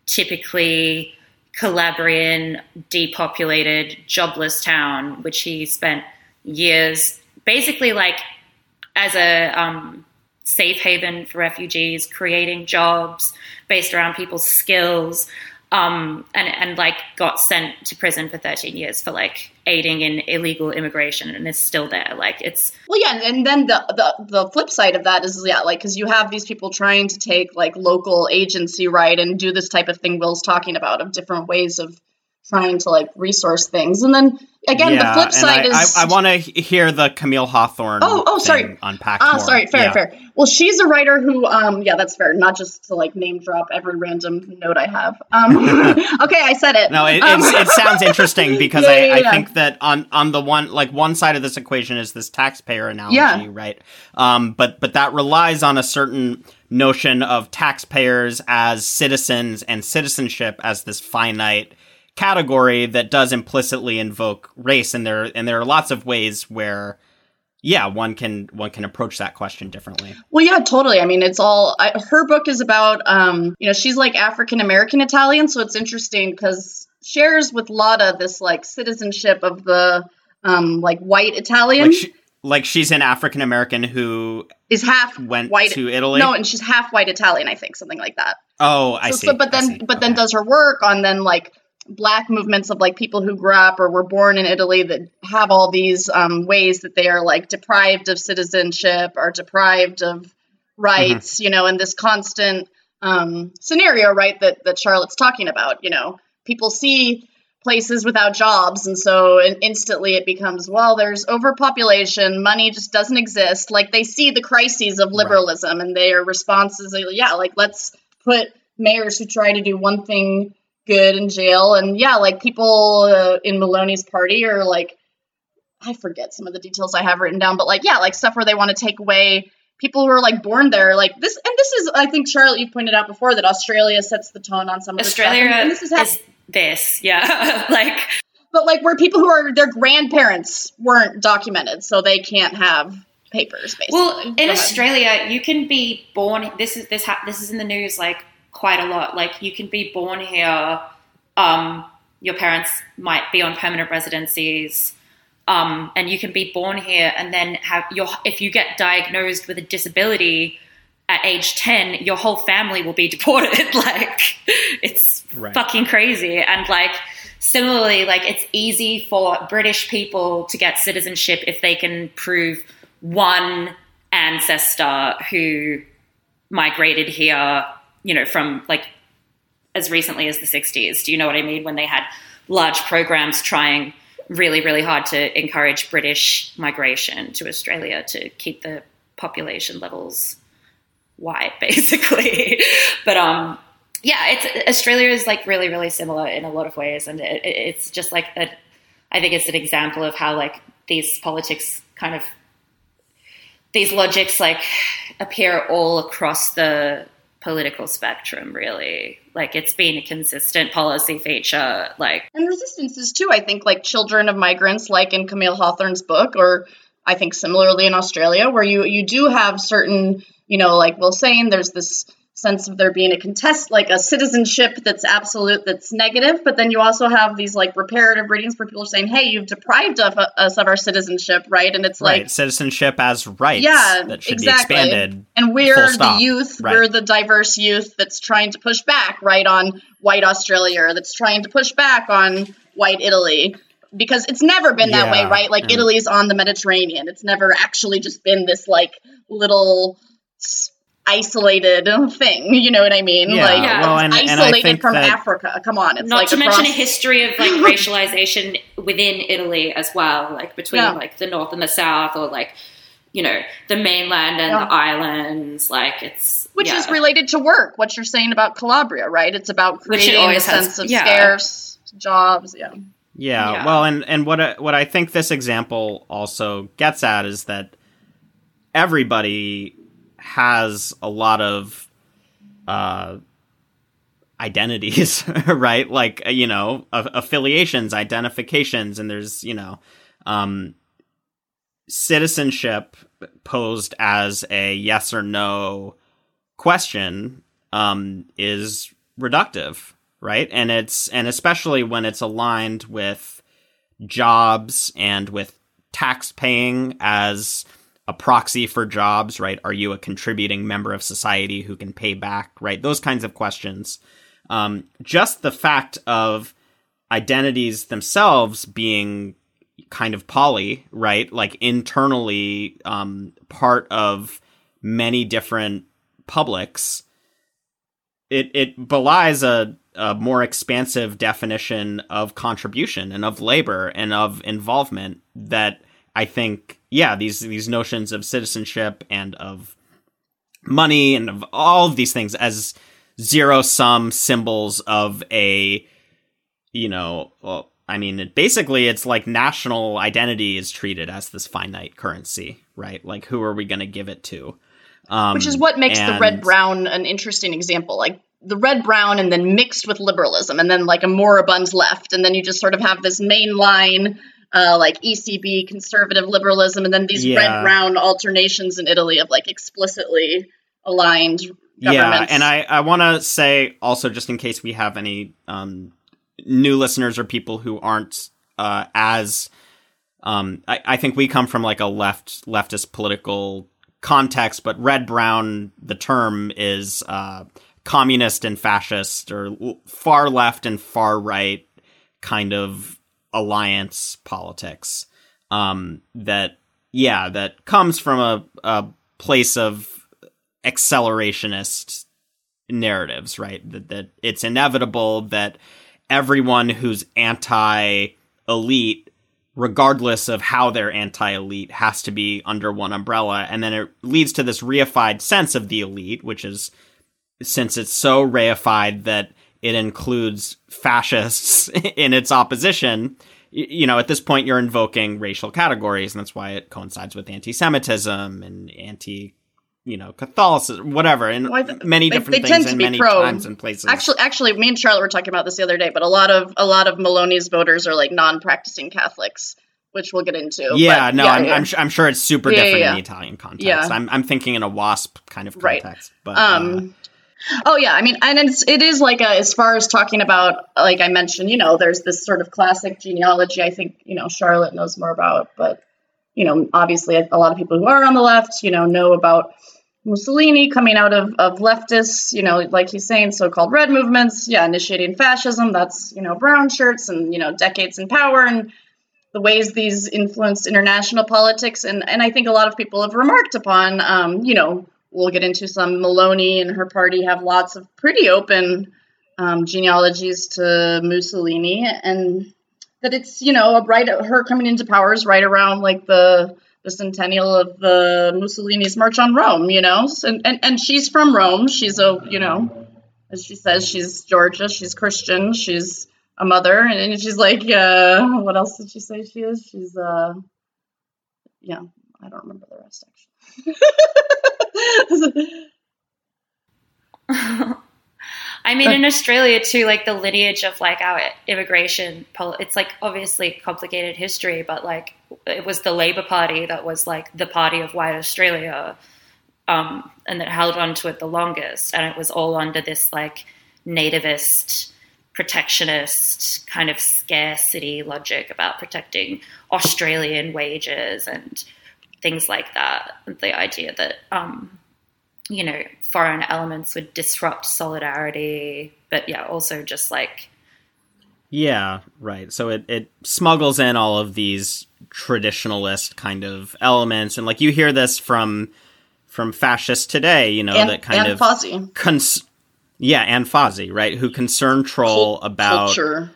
typically Calabrian depopulated jobless town, which he spent years basically like as a um, safe haven for refugees, creating jobs based around people's skills, um, and and like got sent to prison for 13 years for like aiding in illegal immigration, and is still there. Like it's Well, yeah, and then the the the flip side of that is yeah, like because you have these people trying to take like local agency right and do this type of thing Will's talking about of different ways of trying to like resource things, and then again yeah, the flip side I, is I, I want to hear the Camille Hawthorne. Oh, oh, sorry. unpack. Ah, sorry, fair, Yeah. fair. Well, she's a writer who, um, yeah, that's fair. Not just to like name drop every random note I have. Um, [laughs] okay, I said it. No, it, Um, it's, it sounds interesting [laughs] because Yeah, I, I think that on on the one like one side of this equation is this taxpayer analogy, right? Um, but but that relies on a certain notion of taxpayers as citizens and citizenship as this finite category that does implicitly invoke race, and there and there are lots of ways where. Yeah, one can one can approach that question differently. Well, yeah, totally. I mean, it's all I, her book is about. Um, you know, she's like African American Italian, so it's interesting because shares with Lotta this like citizenship of the um like white Italian. Like, she, like she's an African American who is half went white to Italy. No, and she's half white Italian, I think, something like that. Oh, I so, see. So, but then, but then Okay. does her work on then like black movements of like people who grew up or were born in Italy that have all these um, ways that they are like deprived of citizenship or deprived of rights, Mm-hmm. you know, in this constant um, scenario, right? That that Charlotte's talking about. You know, people see places without jobs and so instantly it becomes well there's overpopulation money just doesn't exist like they see the crises of liberalism and their responses are yeah like let's put mayors who try to do one thing good in jail and yeah like people uh, in Meloni's party are like i forget some of the details i have written down but like yeah like stuff where they want to take away people who are like born there like this and this is i think charlotte you pointed out before that australia sets the tone on some of this stuff. Australia and, and this is this, yeah. [laughs] like but like where people who are their grandparents weren't documented, so they can't have papers. Basically, Well, in Australia, you can be born. This is this ha- this is in the news like quite a lot. Like you can be born here. Um, your parents might be on permanent residencies, um, and you can be born here and then have your. If you get diagnosed with a disability at age ten, your whole family will be [laughs] deported. like it's Right. fucking crazy, and like. Similarly, like it's easy for British people to get citizenship if they can prove one ancestor who migrated here, you know, from like as recently as the 60s. Do you know what I mean? When they had large programs trying really, really hard to encourage British migration to Australia to keep the population levels wide, [laughs] basically. but um, yeah, it's Australia is like really, really similar in a lot of ways, and it- it's just like a, I think it's an example of how like these politics kind of these logics like appear all across the political spectrum really like it's been a consistent policy feature like and resistances too. I think like children of migrants, like in Camilla Hawthorne's book, or I think similarly in Australia, where you you do have certain, you know, like Will saying, there's this sense of there being a contest, like a citizenship that's absolute, that's negative, but then you also have these like reparative readings where people are saying, hey, you've deprived of uh, us of our citizenship, right? And it's right, like citizenship as rights Yeah, that should exactly. be expanded. And we're the youth, Right. we're the diverse youth that's trying to push back, right, on white Australia, or that's trying to push back on white Italy. Because it's never been that way, right? Like and- Italy's on the Mediterranean. It's never actually just been this like little isolated thing. You know what I mean? Yeah, like Yeah. well, and, and isolated think from that, Africa. Come on, it's not like to across- mention a history of like racialization within italy as well like between Yeah. like the north and the south or like you know the mainland and Yeah. the islands like it's which yeah. is related to work. What you're saying about Calabria, right? It's about Which it creating a always has- sense of yeah. scarce jobs. Yeah. Yeah, Yeah. well, and and what I, what I think this example also gets at is that everybody has a lot of uh, identities, [laughs] right? Like uh, you know, a- affiliations, identifications, and there's you know, um, citizenship posed as a yes or no question um, is reductive, right? And it's and especially when it's aligned with jobs and with tax paying as a proxy for jobs, right? Are you a contributing member of society who can pay back, right? Those kinds of questions. Um, just the fact of identities themselves being kind of poly, right? Like internally um, part of many different publics. It it belies a, a more expansive definition of contribution and of labor and of involvement that I think yeah these these notions of citizenship and of money and of all of these things as zero sum symbols of a you know well i mean it, basically it's like national identity is treated as this finite currency right like who are we going to give it to um, Which is what makes the red brown an interesting example. Like the red brown and then mixed with liberalism and then like a moribund left. And then you just sort of have this mainline, uh, like ECB conservative liberalism and then these Yeah. red brown alternations in Italy of like explicitly aligned yeah and i i want to say also just in case we have any um new listeners or people who aren't uh, as um, I, I think we come from like a left leftist political context, but red brown the term is uh, communist and fascist or far left and far right kind of alliance politics. Um, that yeah, that comes from a, a place of accelerationist narratives, right? That that it's inevitable that everyone who's anti elite regardless of how they're anti-elite has to be under one umbrella and then it leads to this reified sense of the elite which is since it's so reified that it includes fascists [laughs] in its opposition you know at this point you're invoking racial categories and that's why it coincides with anti-semitism and anti you know Catholicism, whatever, and well, th- many different they, they things in many pro. times and places. Actually, actually, me and Charlotte were talking about this the other day, but a lot of a lot of Meloni's voters are like non-practicing Catholics, which we'll get into. Yeah, but, no, yeah, I'm, yeah. I'm, I'm, sure it's super yeah, different in the Italian context. I'm I'm thinking in a WASP kind of context, right. but. Um, uh, Oh yeah, I mean, and it's it is like a, as far as talking about, like I mentioned, you know, there's this sort of classic genealogy. I think you know Charlotte knows more about, but you know, obviously a lot of people who are on the left, you know, know about Mussolini coming out of, of leftists, you know, like he's saying, so-called red movements, yeah, initiating fascism. That's you know brown shirts and you know decades in power and the ways these influenced international politics. And and I think a lot of people have remarked upon, um, you know, we'll get into some Meloni and her party have lots of pretty open um, genealogies to Mussolini, and that it's you know right her coming into power is right around like the the centennial of the Mussolini's March on Rome, you know, and, and and she's from Rome. She's a you know, as she says, she's Giorgia. She's Christian. She's a mother, and she's like, uh, what else did she say she is? She's uh, yeah, I don't remember the rest actually. [laughs] I mean, in Australia too, like the lineage of like our immigration, it's like obviously complicated history, but like it was the Labor Party that was like the party of white Australia, um, and that held on to it the longest, and it was all under this like nativist, protectionist kind of scarcity logic about protecting Australian wages and things like that. The idea that um, you know, foreign elements would disrupt solidarity, but yeah, also just like yeah, right. So it, it smuggles in all of these traditionalist kind of elements, and like you hear this from from fascists today, you know, and, that kind of Fazi. Cons- yeah, and Fazi, right? Who concern troll Cult- about culture.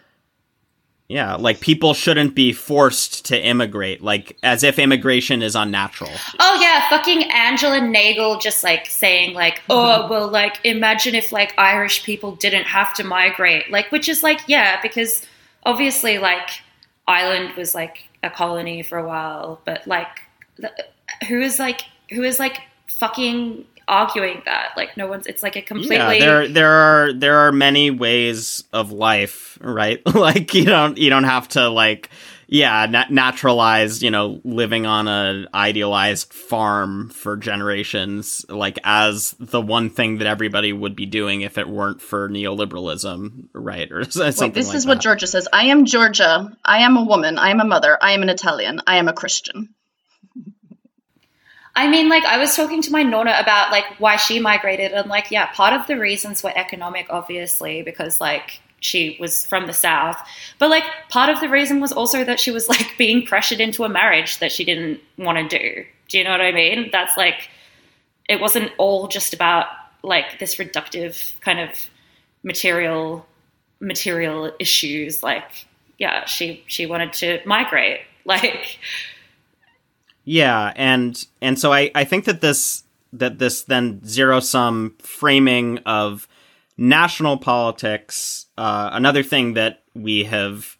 Yeah, like people shouldn't be forced to immigrate, like as if immigration is unnatural. Oh yeah, fucking Angela Nagle just like saying like, mm-hmm. oh well, like imagine if like Irish people didn't have to migrate, like which is like yeah, because obviously like Ireland was like a colony for a while, but like who is like who is like fucking arguing that. Like no one's. It's like a completely. Yeah, there there are there are many ways of life, right? [laughs] like you don't you don't have to like yeah nat- naturalize you know living on a idealized farm for generations like as the one thing that everybody would be doing if it weren't for neoliberalism right [laughs] or something Wait, this like is that. what Giorgia says i am Giorgia i am a woman i am a mother i am an italian i am a christian I mean, like I was talking to my nonna about like why she migrated, and like yeah, part of the reasons were economic, obviously, because like she was from the south, but like part of the reason was also that she was [laughs] like being pressured into a marriage that she didn't want to do. Do you know what I mean? That's like it wasn't all just about like this reductive kind of material material issues. Like yeah, she she wanted to migrate, [laughs] like yeah, and and so I I think that this that this then zero sum framing of national politics. Uh, another thing that we have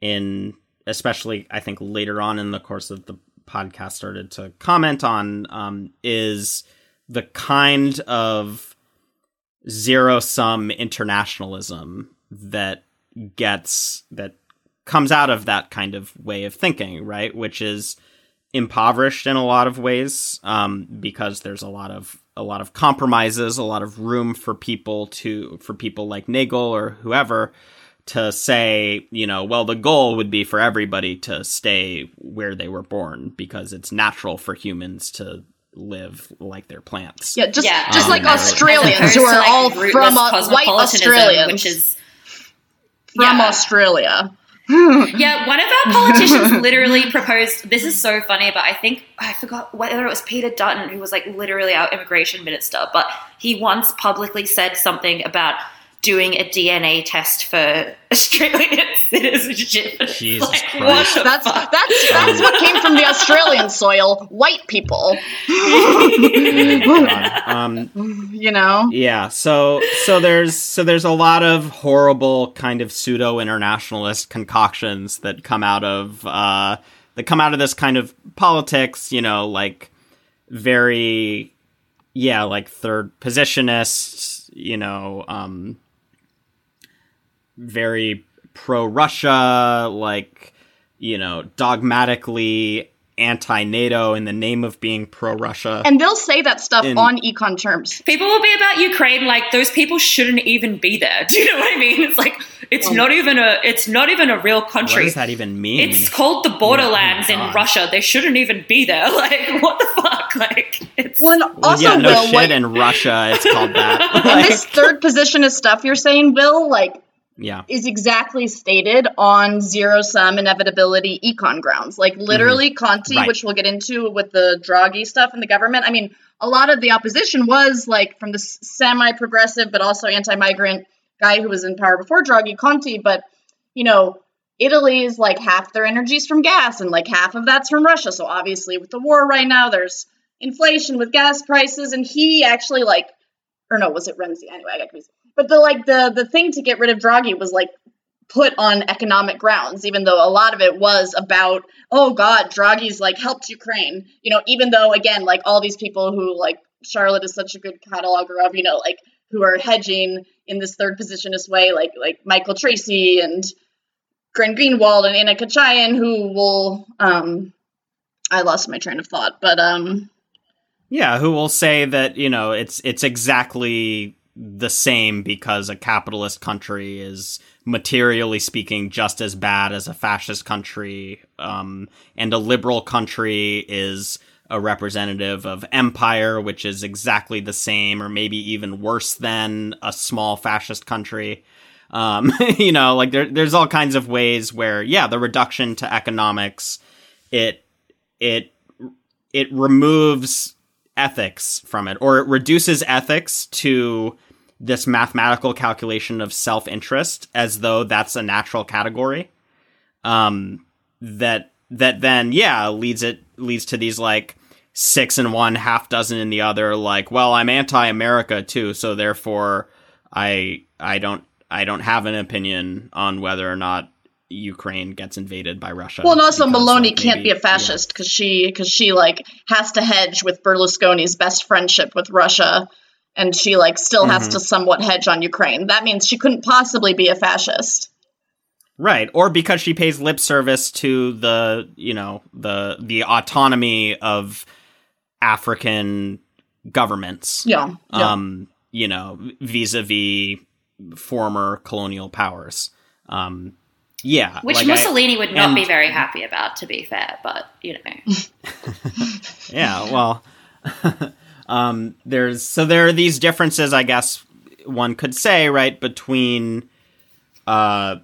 in especially I think later on in the course of the podcast started to comment on um, is the kind of zero sum internationalism that gets that comes out of that kind of way of thinking, right? Which is impoverished in a lot of ways um, because there's a lot of a lot of compromises, a lot of room for people to for people like Nagle or whoever to say, you know, well, the goal would be for everybody to stay where they were born because it's natural for humans to live like their plants. Yeah, just Yeah. just Um, like Australians who are like, all from uh, white cosmopolitanism, Australians which is from yeah. Australia. [laughs] Yeah, one of our politicians literally proposed. This is so funny, but I think I forgot whether it was Peter Dutton who was like literally our immigration minister, but he once publicly said something about doing a DNA test for Australian [laughs] citizenship. Jesus like, Christ. That's, that's that's what came from the Australian soil. White people, [laughs] Um, you know. yeah, so so there's so there's a lot of horrible kind of pseudo internationalist concoctions that come out of uh, that come out of this kind of politics. You know, like very yeah, like third positionists. You know, um, very pro Russia, like you know, dogmatically anti NATO in the name of being pro Russia. And they'll say that stuff In- on econ terms. People will be about Ukraine like those people shouldn't even be there. [laughs] Do you know what I mean? It's like it's not even a it's not even a real country. what country. does that even mean? It's called the oh borderlands Oh in Russia. They shouldn't even be there. [laughs] Like what the fuck? [laughs] Like it's Well, and Well, also, yeah, no Will, shit. what, In Russia, it's called that. and this third positionist stuff you're saying, Will, like yeah, is exactly stated on zero sum inevitability econ grounds. Like literally Conte, Mm-hmm. Right. which we'll get into with the Draghi stuff and the government. I mean, a lot of the opposition was like from the semi progressive but also anti migrant guy who was in power before Draghi, Conte. But, you know, Italy's like half their energy's from gas and like half of that's from Russia. So obviously with the war right now, there's inflation with gas prices. And he actually like, or no, was it Renzi? Anyway, I got confused. But the like the the thing to get rid of Draghi was like put on economic grounds, even though a lot of it was about, oh God, Draghi's like helped Ukraine. You know, even though again, like all these people who like Charlotte is such a good cataloger of, you know, like who are hedging in this third positionist way, like like Michael Tracey and Glenn Greenwald and Anna Khachiyan, who will um I lost my train of thought, but um yeah. Who will say that you know it's it's exactly the same because a capitalist country is materially speaking just as bad as a fascist country, um, and a liberal country is a representative of empire, which is exactly the same or maybe even worse than a small fascist country. Um, [laughs] you know, like there, there's all kinds of ways where, yeah, the reduction to economics, it, it, it removes ethics from it, or it reduces ethics to this mathematical calculation of self-interest as though that's a natural category. Um, that that then yeah leads it leads to these like six in one, half dozen in the other. Like, well, I'm anti-America too, so therefore I I don't I don't have an opinion on whether or not Ukraine gets invaded by Russia. Well, and also Meloni like, can't be a fascist because she because she like has to hedge with Berlusconi's best friendship with Russia, and she like still has Mhm. to somewhat hedge on Ukraine. That means she couldn't possibly be a fascist. Right, or because she pays lip service to the, you know, the the autonomy of African governments. Yeah. yeah. Um, you know, vis-a-vis former colonial powers. Um, yeah, which like I- Mussolini would not and- be very happy about, to be fair. But you know, [laughs] yeah, well, [laughs] um, there's so there are these differences, I guess one could say, right, between uh,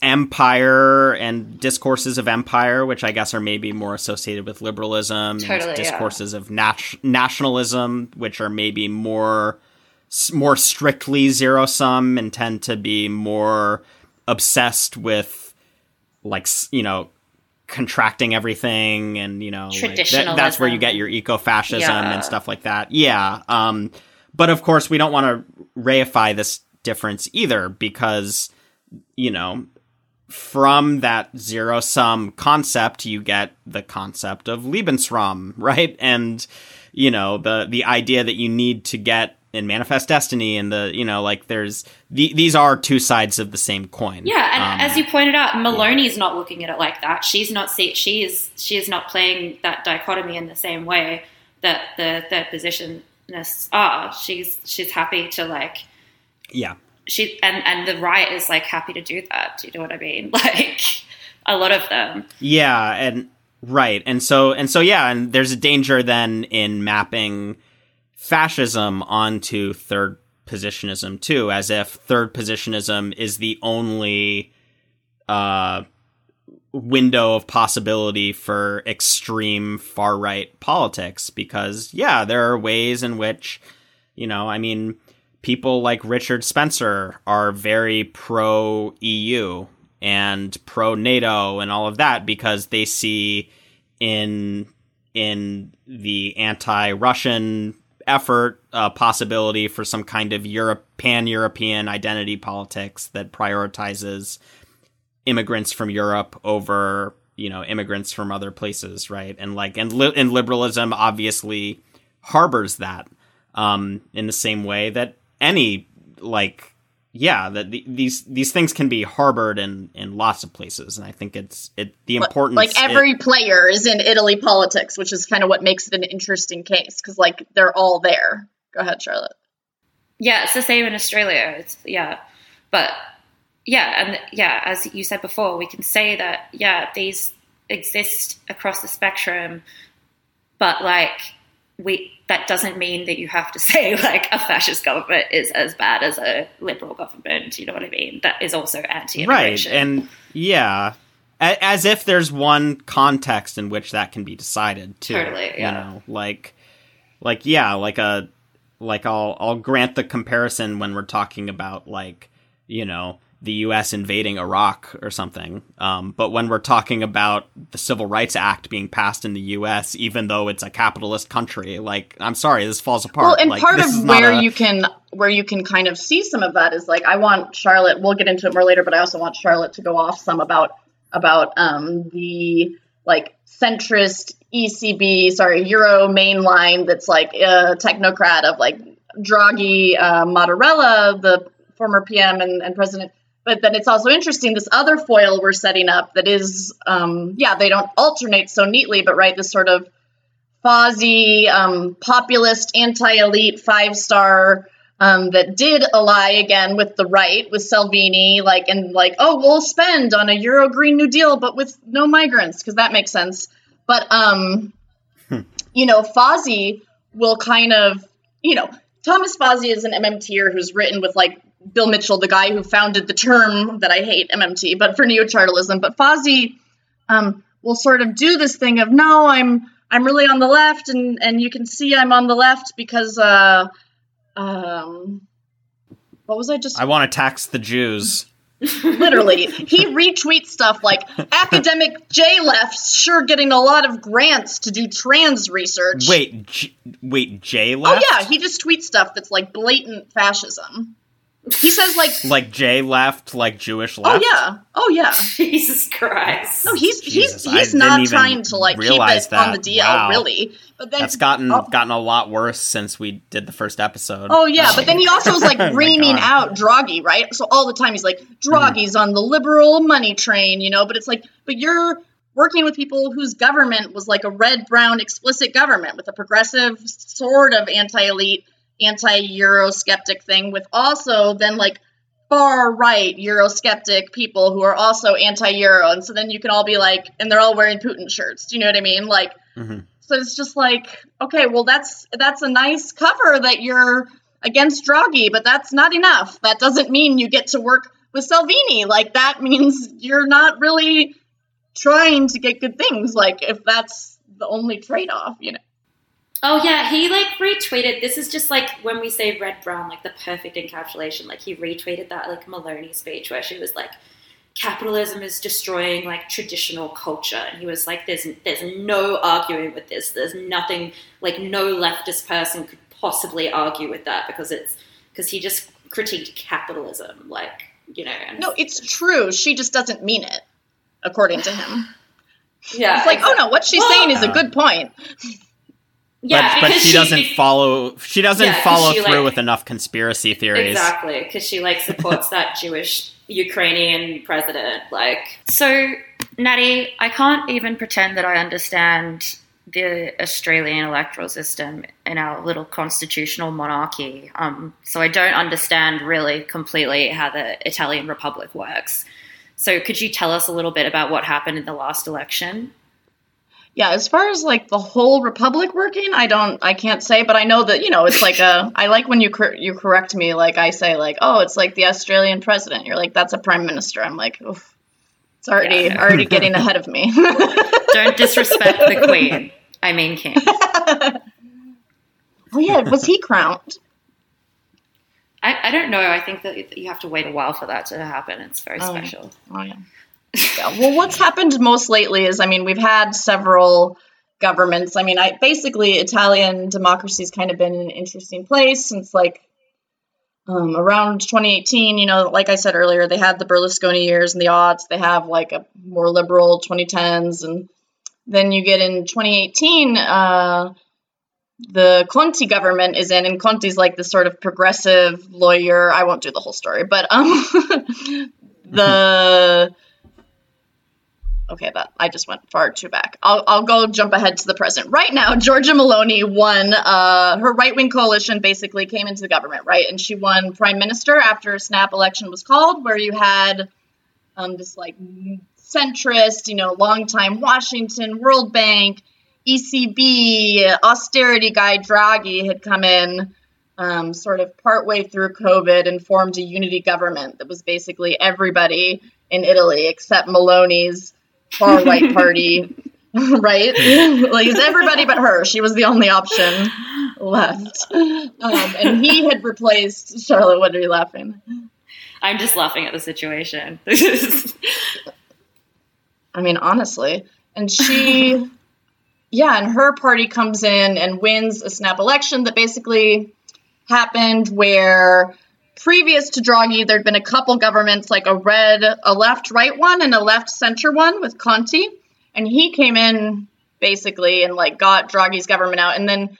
empire and discourses of empire, which I guess are maybe more associated with liberalism, Totally, and yeah. discourses of nat- nationalism, which are maybe more more strictly zero sum and tend to be more obsessed with like you know contracting everything and you know like, that- that's where you get your eco-fascism Yeah. and stuff like that. Yeah um but of course we don't want to reify this difference either because you know from that zero sum concept you get the concept of lebensraum [laughs] right? And you know the the idea that you need to get in manifest destiny and the you know like there's the, these are two sides of the same coin yeah. And Um, as you pointed out, Meloni's not looking at it like that. She's not see, she is she is not playing that dichotomy in the same way that the third positionists are. She's she's happy to like yeah she and and the right is like happy to do that. Do you know what I mean? [laughs] Like a lot of them. Yeah, and right, and so and so yeah, and there's a danger then in mapping fascism onto third positionism too, as if third positionism is the only uh, window of possibility for extreme far right politics. Because yeah, there are ways in which you know, I mean, people like Richard Spencer are very pro EU and pro NATO and all of that because they see in in the anti-Russian effort a possibility for some kind of Europe pan-European identity politics that prioritizes immigrants from Europe over you know immigrants from other places, right? And like and li- and liberalism obviously harbors that um, in the same way that any like yeah that the, these these things can be harbored in in lots of places and i think it's it the importance like every it, player is in italy politics which is kind of what makes it an interesting case because like they're all there. Go ahead charlotte. Yeah it's the same in australia. It's yeah but yeah and yeah as you said before we can say that yeah these exist across the spectrum but like we that doesn't mean that you have to [laughs] say like a fascist government is as bad as a liberal government. You know what I mean? That is also anti-immigration. Right, and yeah, as if there's one context in which that can be decided too. Totally, yeah. You know, like, like yeah, like a, like I'll I'll grant the comparison when we're talking about like, you know, the U.S. invading Iraq or something. Um, but when we're talking about the Civil Rights Act being passed in the U.S., even though it's a capitalist country, like I'm sorry, this falls apart. Well, and like, part of where a... you can where you can kind of see some of that is like I want Charlotte. We'll get into it more later, but I also want Charlotte to go off some about about um, the like centrist ECB, sorry, Euro mainline that's like a technocrat of like Draghi, uh, Mattarella, the former PM and, and president but then it's also interesting this other foil we're setting up that is um, yeah they don't alternate so neatly but right this sort of fuzzy um, populist anti-elite five star um, that did ally again with the right with Salvini like and like oh we'll spend on a Euro Green New Deal but with no migrants because that makes sense but um hmm. you know Fazi will kind of you know Thomas Fazi is an MMTer who's written with like Bill Mitchell, the guy who founded the term that I hate, MMT, but for neo-chartalism. But Fazi um, will sort of do this thing of no, I'm I'm really on the left, and and you can see I'm on the left because uh, um, what was I just? I want to tax the Jews. [laughs] Literally, he retweets stuff like academic J left sure getting a lot of grants to do trans research. Wait, J- wait, J left? Oh yeah, he just tweets stuff that's like blatant fascism. He says like like Jay left, like Jewish left. Oh yeah, oh yeah. [laughs] Jesus Christ. No, he's Jesus, he's he's not trying to like keep it that. on the DL, wow. really. But then that's gotten oh. gotten a lot worse since we did the first episode. Oh yeah, but then he also was like [laughs] oh reaming out Draghi, right? So all the time he's like Draghi's mm-hmm. on the liberal money train, you know. But it's like, but you're working with people whose government was like a red brown explicit government with a progressive sort of anti elite anti-Eurosceptic thing with also then like far right Eurosceptic people who are also anti-Euro, and so then you can all be like, and they're all wearing Putin shirts. Do you know what I mean? Like, mm-hmm. so it's just like, okay, well that's that's a nice cover that you're against Draghi, but that's not enough. That doesn't mean you get to work with Salvini. Like that means you're not really trying to get good things. Like if that's the only trade-off, you know. Oh yeah, he like retweeted. This is just like when we say red brown, like the perfect encapsulation. Like he retweeted that like Meloni speech where she was like, "Capitalism is destroying like traditional culture," and he was like, "There's there's no arguing with this. There's nothing like no leftist person could possibly argue with that because it's because he just critiqued capitalism, like you know." no, it's true. She just doesn't mean it, according to him. yeah, it's like, exactly. oh no, what she's well, saying is a good point. Yeah, but, but she, she, doesn't follow. She doesn't yeah, follow she, through like, with enough conspiracy theories. Exactly, because she like supports that [laughs] Jewish Ukrainian president. Like, so Natty, I can't even pretend that I understand the Australian electoral system in our little constitutional monarchy. Um, so I don't understand really completely how the Italian Republic works. So could you tell us a little bit about what happened in the last election? Yeah, as far as like the whole republic working, I don't, I can't say, but I know that you know it's like a. [laughs] I like when you cor- you correct me, like I say, like oh, it's like the Australian president. You're like that's a prime minister. I'm like, oof, it's already yeah. already getting ahead of me. [laughs] don't disrespect the queen. I mean king. [laughs] oh yeah, was he crowned? I, I don't know. I think that you have to wait a while for that to happen. It's very oh, special. Oh yeah yeah, well, what's happened most lately is, I mean, we've had several governments. I mean, I basically Italian democracy's kind of been an interesting place since like um, around 2018. You know, like I said earlier, they had the Berlusconi years and the aughts. They have like a more liberal 2010s, and then you get in 2018. Uh, the Conte government is in, and Conte's like the sort of progressive lawyer. I won't do the whole story, but um, [laughs] the [laughs] okay, that I just went far too back. I'll, I'll go jump ahead to the present. Right now, Giorgia Meloni won. Uh, her right wing coalition basically came into the government, right, and she won prime minister after a snap election was called, where you had um, this like centrist, you know, longtime Washington, World Bank, ECB, austerity guy Draghi had come in. Um, sort of partway through COVID and formed a unity government that was basically everybody in Italy except Meloni's far [laughs] [laughs] right party, right? [laughs] like it's everybody but her. She was the only option left. Um, and he had replaced Charlotte. What are you laughing? I'm just laughing at the situation. I mean, honestly. And she, yeah, and her party comes in and wins a snap election that basically happened where previous to Draghi, there'd been a couple governments, like a red, a left right one and a left center one with Conte. And he came in basically and like got Draghi's government out. And then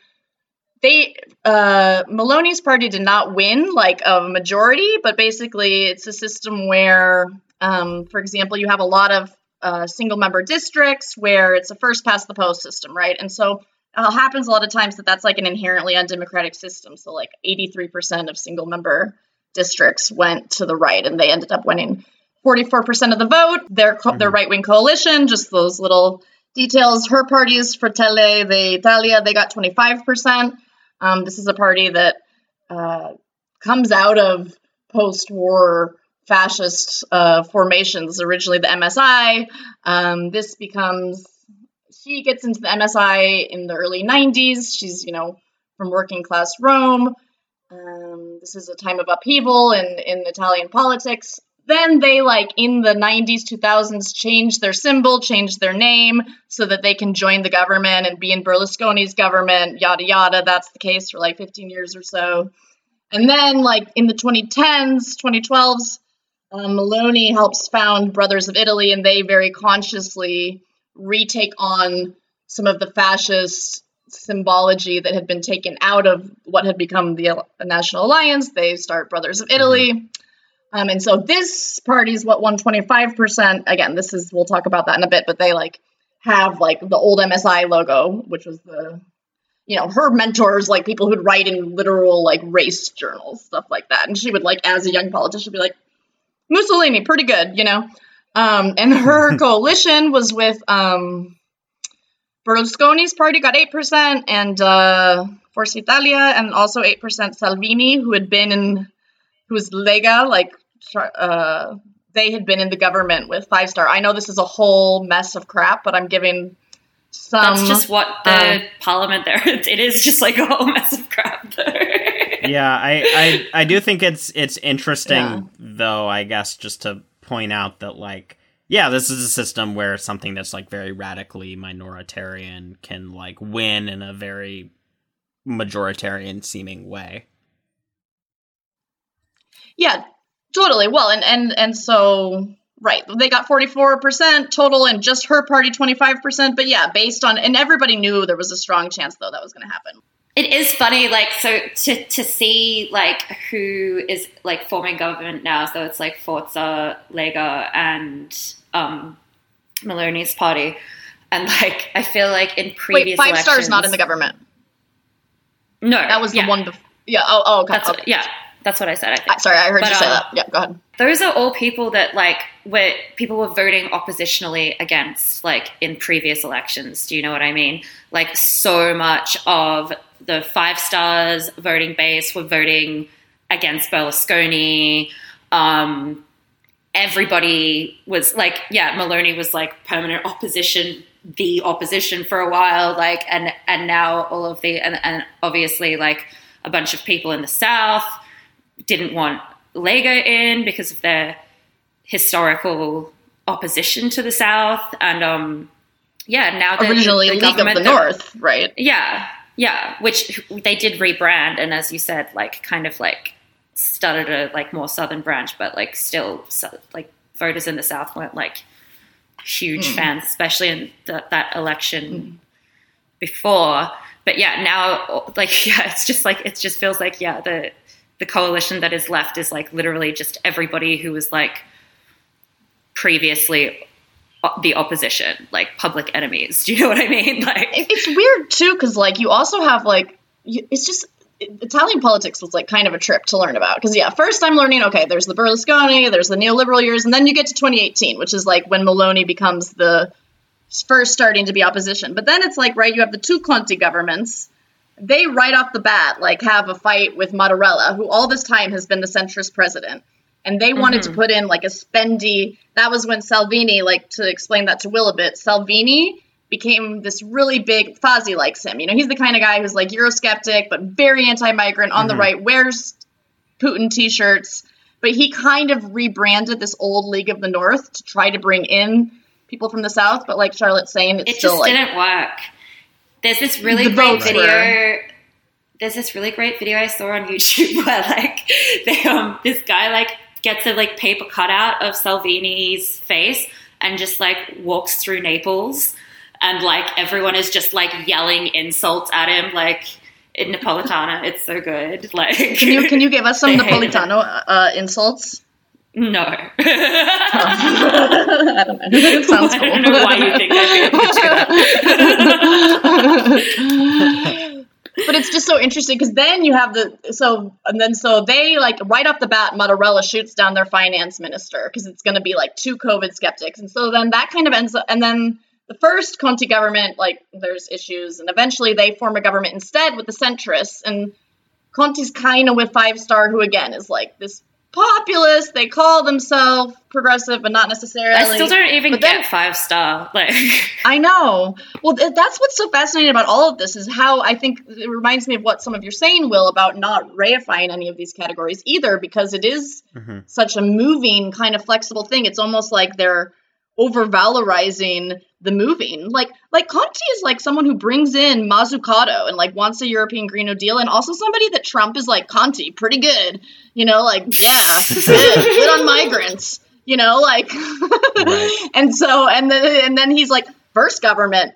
they, uh, Meloni's party did not win like a majority, but basically it's a system where, um, for example, you have a lot of uh, single member districts where it's a first past the post system, right? And so it happens a lot of times that that's like an inherently undemocratic system. So like 83% of single member districts went to the right, and they ended up winning 44% of the vote. Their mm-hmm. their right wing coalition, just those little details. Her party is Fratelli d'Italia. They got 25%. Um, this is a party that uh, comes out of post war fascist uh, formations, originally the MSI. Um, this becomes, she gets into the MSI in the early 90s. She's, you know, from working class Rome. Um, this is a time of upheaval in, in Italian politics. Then they, like, in the 90s, 2000s, change their symbol, change their name so that they can join the government and be in Berlusconi's government, yada, yada. That's the case for like 15 years or so. And then, like, in the 2010s, 2012s, um, Meloni helps found Brothers of Italy, and they very consciously retake on some of the fascist symbology that had been taken out of what had become the National Alliance. They start Brothers of Italy. Mm-hmm. Um, and so this party is what won 25%. Again, this is, we'll talk about that in a bit, but they like have like the old MSI logo, which was the, you know, her mentors, like people who'd write in literal like race journals, stuff like that. And she would like, as a young politician, be like, Mussolini, pretty good, you know? Um, and her [laughs] coalition was with um, Berlusconi's party got 8%, and uh, Forza Italia, and also 8% Salvini, who had been in, who was Lega, like, uh, they had been in the government with Five Star. I know this is a whole mess of crap, but I'm giving some. That's just what the uh, parliament there. [laughs] It is just like a whole mess of crap there. yeah, I, I, I do think it's it's interesting yeah. though. I guess just to point out that like yeah, this is a system where something that's like very radically minoritarian can like win in a very majoritarian seeming way. Yeah, totally. Well, and and and so right, they got 44% total and just her party 25%, but yeah, based on and everybody knew there was a strong chance though that was going to happen. It is funny, like so to to see like who is like forming government now. So it's like Forza, Lega, and um, Meloni's party. and like I feel like in previous Wait, five stars not in the government. no That was the one. Bef- yeah. Oh, oh okay. That's okay. yeah, that's what I said. I think. I- Sorry, I heard But, you say um, that. Yeah, go ahead. those are all people that like were people were voting oppositionally against like in previous elections do you know what i mean like so much of the five stars voting base were voting against berlusconi. Um, everybody was like yeah Meloni was like permanent opposition the opposition for a while like and and now all of the and, and obviously like a bunch of people in the south didn't want Lega in because of their historical opposition to the South, and um, yeah, now the, Originally, the League of the North, right? yeah, yeah, which they did rebrand, and as you said, like kind of like started a like more southern branch, but like still like voters in the South weren't like huge hmm. fans, especially in the, that election before. But yeah, now like [laughs] yeah, it's just like it just feels like yeah the the coalition that is left is like literally just everybody who was like previously the opposition, like public enemies. Do you know what I mean? [laughs] Like It's weird too, because like you also have like it's just Italian politics was like kind of a trip to learn about. Because yeah, first I'm learning okay, there's the Berlusconi, there's the neoliberal years, and then you get to 2018, which is like when Meloni becomes the first starting to be opposition. But then it's like right, you have the two Conte governments. They right off the bat like have a fight with Mattarella, who all this time has been the centrist president. And they wanted to put in like a spendy. That was when Salvini, like to explain that to Will a bit, Salvini became this really big Fazi likes him. You know, he's the kind of guy who's like Eurosceptic but very anti-migrant on the right, wears Putin t-shirts, but he kind of rebranded this old League of the North to try to bring in people from the South. But like Charlotte's saying, it's it still just like didn't work. There's this really great video. were- There's this really great video I saw on YouTube [laughs] where like they um this guy like gets a like paper cutout of Salvini's face and just like walks through Naples and like everyone is just like yelling insults at him like in Napolitana. It's so good. [laughs] Like Can you can you give us some [laughs] Napolitano uh, insults? No. [laughs] I don't know. It sounds I cool. don't know why you think I'd be but it's just so interesting because then you have the so and then so they like right off the bat Mattarella shoots down their finance minister because it's going to be like two COVID skeptics. And so then that kind of ends up and then the first Conte government like there's issues and eventually they form a government instead with the centrists. And Conte's kind of with Five Star who again is like this populist they call themselves progressive but not necessarily I still don't even But then- get five star. Like, [laughs] I know. Well, th- that's what's so fascinating about all of this is how I think it reminds me of what some of you're saying, Will, about not reifying any of these categories either, because it is Mhm. such a moving, kind of flexible thing. It's almost like they're over valorizing the moving. Like, like Conte is like someone who brings in Mazzucato and like wants a European Green New Deal, and also somebody that Trump is like Conte, pretty good. You know, like yeah, [laughs] good, good on migrants. You know, like, [laughs] Right. and so and then and then he's like first government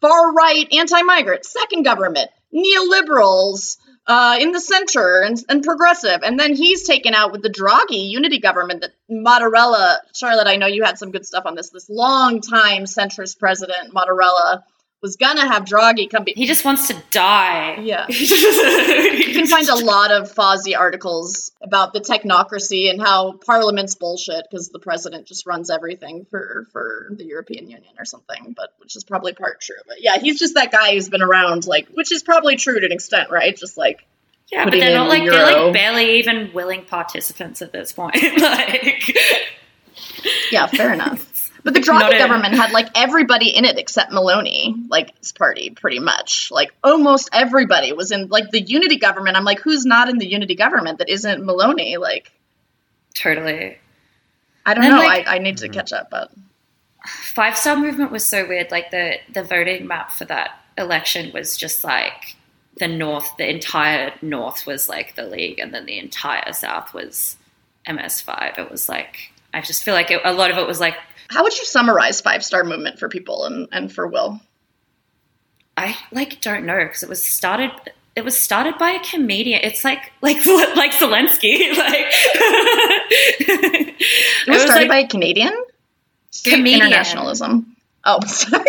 far right anti-migrant second government neoliberals uh, in the center and, and progressive. And then he's taken out with the Draghi unity government that Mattarella Charlotte I know you had some good stuff on this this long time centrist president Mattarella was gonna have Draghi come be he just wants to die. yeah [laughs] you can find a lot of Fazi articles about the technocracy and how Parliament's bullshit because the president just runs everything for for the European Union or something, but which is probably part true. But yeah, he's just that guy who's been around, like, which is probably true to an extent, right? Just like Yeah, but they're not like they're like barely even willing participants at this point. [laughs] like, yeah, fair enough. But the Not Draghi a- government had like everybody in it except Meloni, like his party, pretty much. Like almost everybody was in like the unity government. I'm like, who's not in the unity government that isn't Meloni? Like, totally. I don't And, know. like- I, I need to mm-hmm. catch up, but Five star movement was so weird. Like the the voting map for that election was just like the north. The entire north was like the league, and then the entire south was MS5. It was like I just feel like it, a lot of it was like How would you summarize five star movement for people and, and for Will? I like don't know because it was started. It was started by a comedian. It's like like like Zelensky. [laughs] Like It was, started by a Canadian? Comedian. Internationalism. Oh, [laughs] sorry.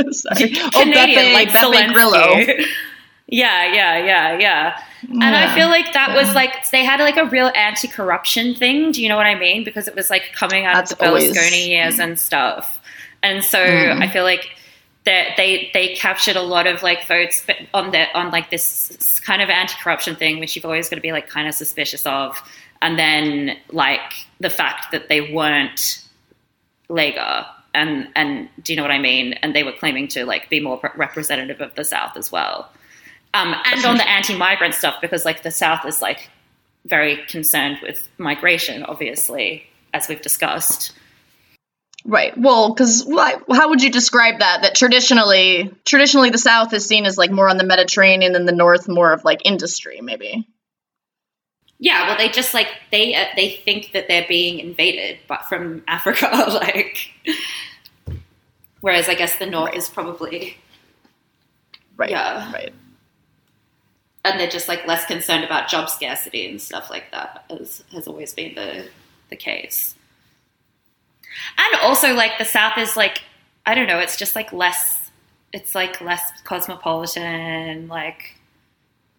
[laughs] Sorry. Oh, Beppe, like Beppe Zelensky. Grillo. Yeah, yeah, yeah, yeah. And I feel like that Yeah. was like they had like a real anti-corruption thing. Do you know what I mean? Because it was like coming out That's of the always- Berlusconi years and stuff. And so Mm. I feel like that they they captured a lot of like votes on the on like this kind of anti-corruption thing, which you've always got to be like kind of suspicious of. And then like the fact that they weren't Lega and and do you know what I mean? And they were claiming to like be more representative of the South as well. Um, and on the anti-migrant stuff because like the South is like very concerned with migration, obviously, as we've discussed. Right. Well, because how would you describe that? That traditionally, traditionally, the South is seen as like more on the Mediterranean, and the North more of like industry, maybe. Yeah, well, they just like they uh, they think that they're being invaded, but from [laughs] Africa, like. Whereas I guess the North Right. is probably, Right. Yeah. Right. And they're just like less concerned about job scarcity and stuff like that, as has always been the the case. And also, like the South is like I don't know, it's just like less. It's like less cosmopolitan, like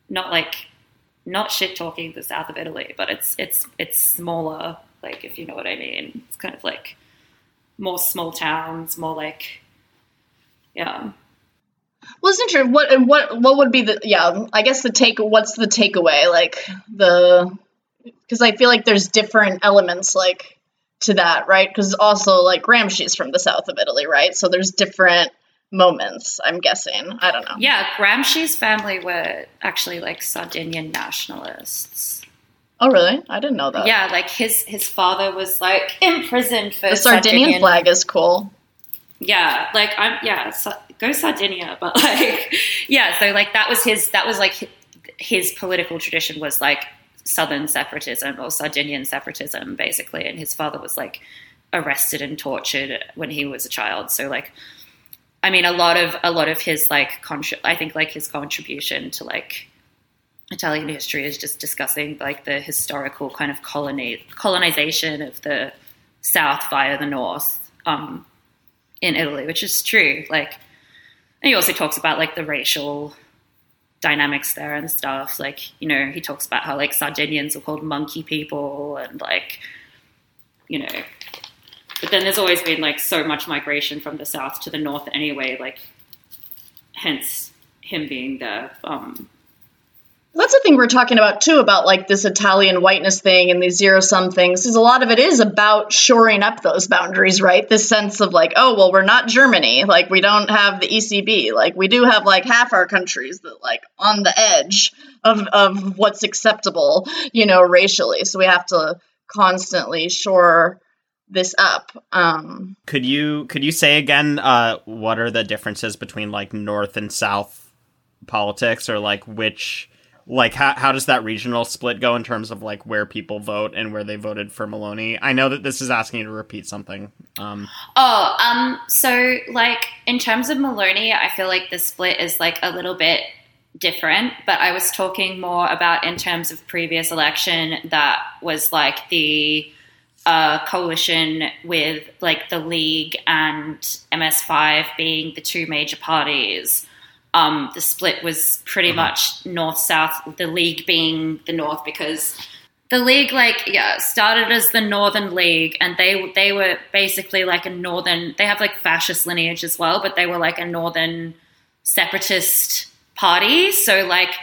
not like not shit talking the south of Italy, but it's it's it's smaller. Like if you know what I mean, it's kind of like more small towns, more like yeah. Well, it's interesting. What and what what would be the yeah? I guess the take. What's the takeaway? Like the because I feel like there's different elements like to that, right? Because also like Gramsci's from the south of Italy, right? So there's different moments. I'm guessing. I don't know. Yeah, Gramsci's family were actually like Sardinian nationalists. Oh, really? I didn't know that. Yeah, like his his father was like [laughs] imprisoned for The Sardinian flag is cool. Yeah, like I'm yeah, Sa- go Sardinia, but like yeah, so like that was his that was like his political tradition was like southern separatism or Sardinian separatism basically and his father was like arrested and tortured when he was a child. So like I mean a lot of a lot of his like contri- I think like his contribution to like Italian history is just discussing like the historical kind of colony colonization of the south via the north um, in Italy, which is true. Like, and he also talks about like the racial dynamics there and stuff. Like, you know, he talks about how like Sardinians are called monkey people and like, you know. But then there's always been like so much migration from the south to the north anyway. Like, hence him being there. Um, That's the thing we're talking about too about like this Italian whiteness thing and these zero sum things. Is a lot of it is about shoring up those boundaries, right? This sense of like, oh well, we're not Germany, like we don't have the ECB, like we do have like half our countries that like on the edge of of what's acceptable, you know, racially. So we have to constantly shore this up. Um, Could you could you say again uh, what are the differences between like North and South politics, or like which like how how does that regional split go in terms of like where people vote and where they voted for Meloni? I know that this is asking you to repeat something. Um, Oh, um, so like in terms of Meloni, I feel like the split is like a little bit different, but I was talking more about in terms of previous election that was like the uh, coalition with like the League and MS5 being the two major parties. Um, the split was pretty much north south, the League being the north because the league like yeah started as the northern league and they they were basically like a northern they have like fascist lineage as well but they were like a northern separatist party. So like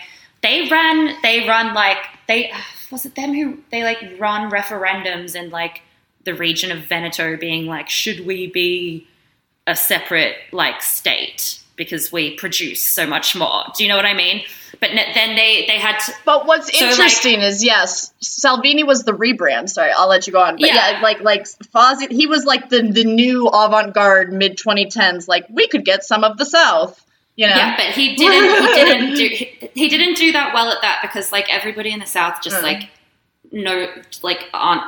they ran they run like they was it them who they like run referendums in like the region of veneto being like should we be a separate like state because we produce so much more do you know what i mean but then they they had to But what's So, like- interesting is yes, Salvini was the rebrand. Sorry, I'll let you go on. But yeah, Yeah. like like Fazi, he was like the the new avant garde mid 2010s. Like we could get some of the South. You know, Yeah, but he didn't. He [laughs] didn't do. He, he didn't do that well at that because like everybody in the South just Mm. like no like aren't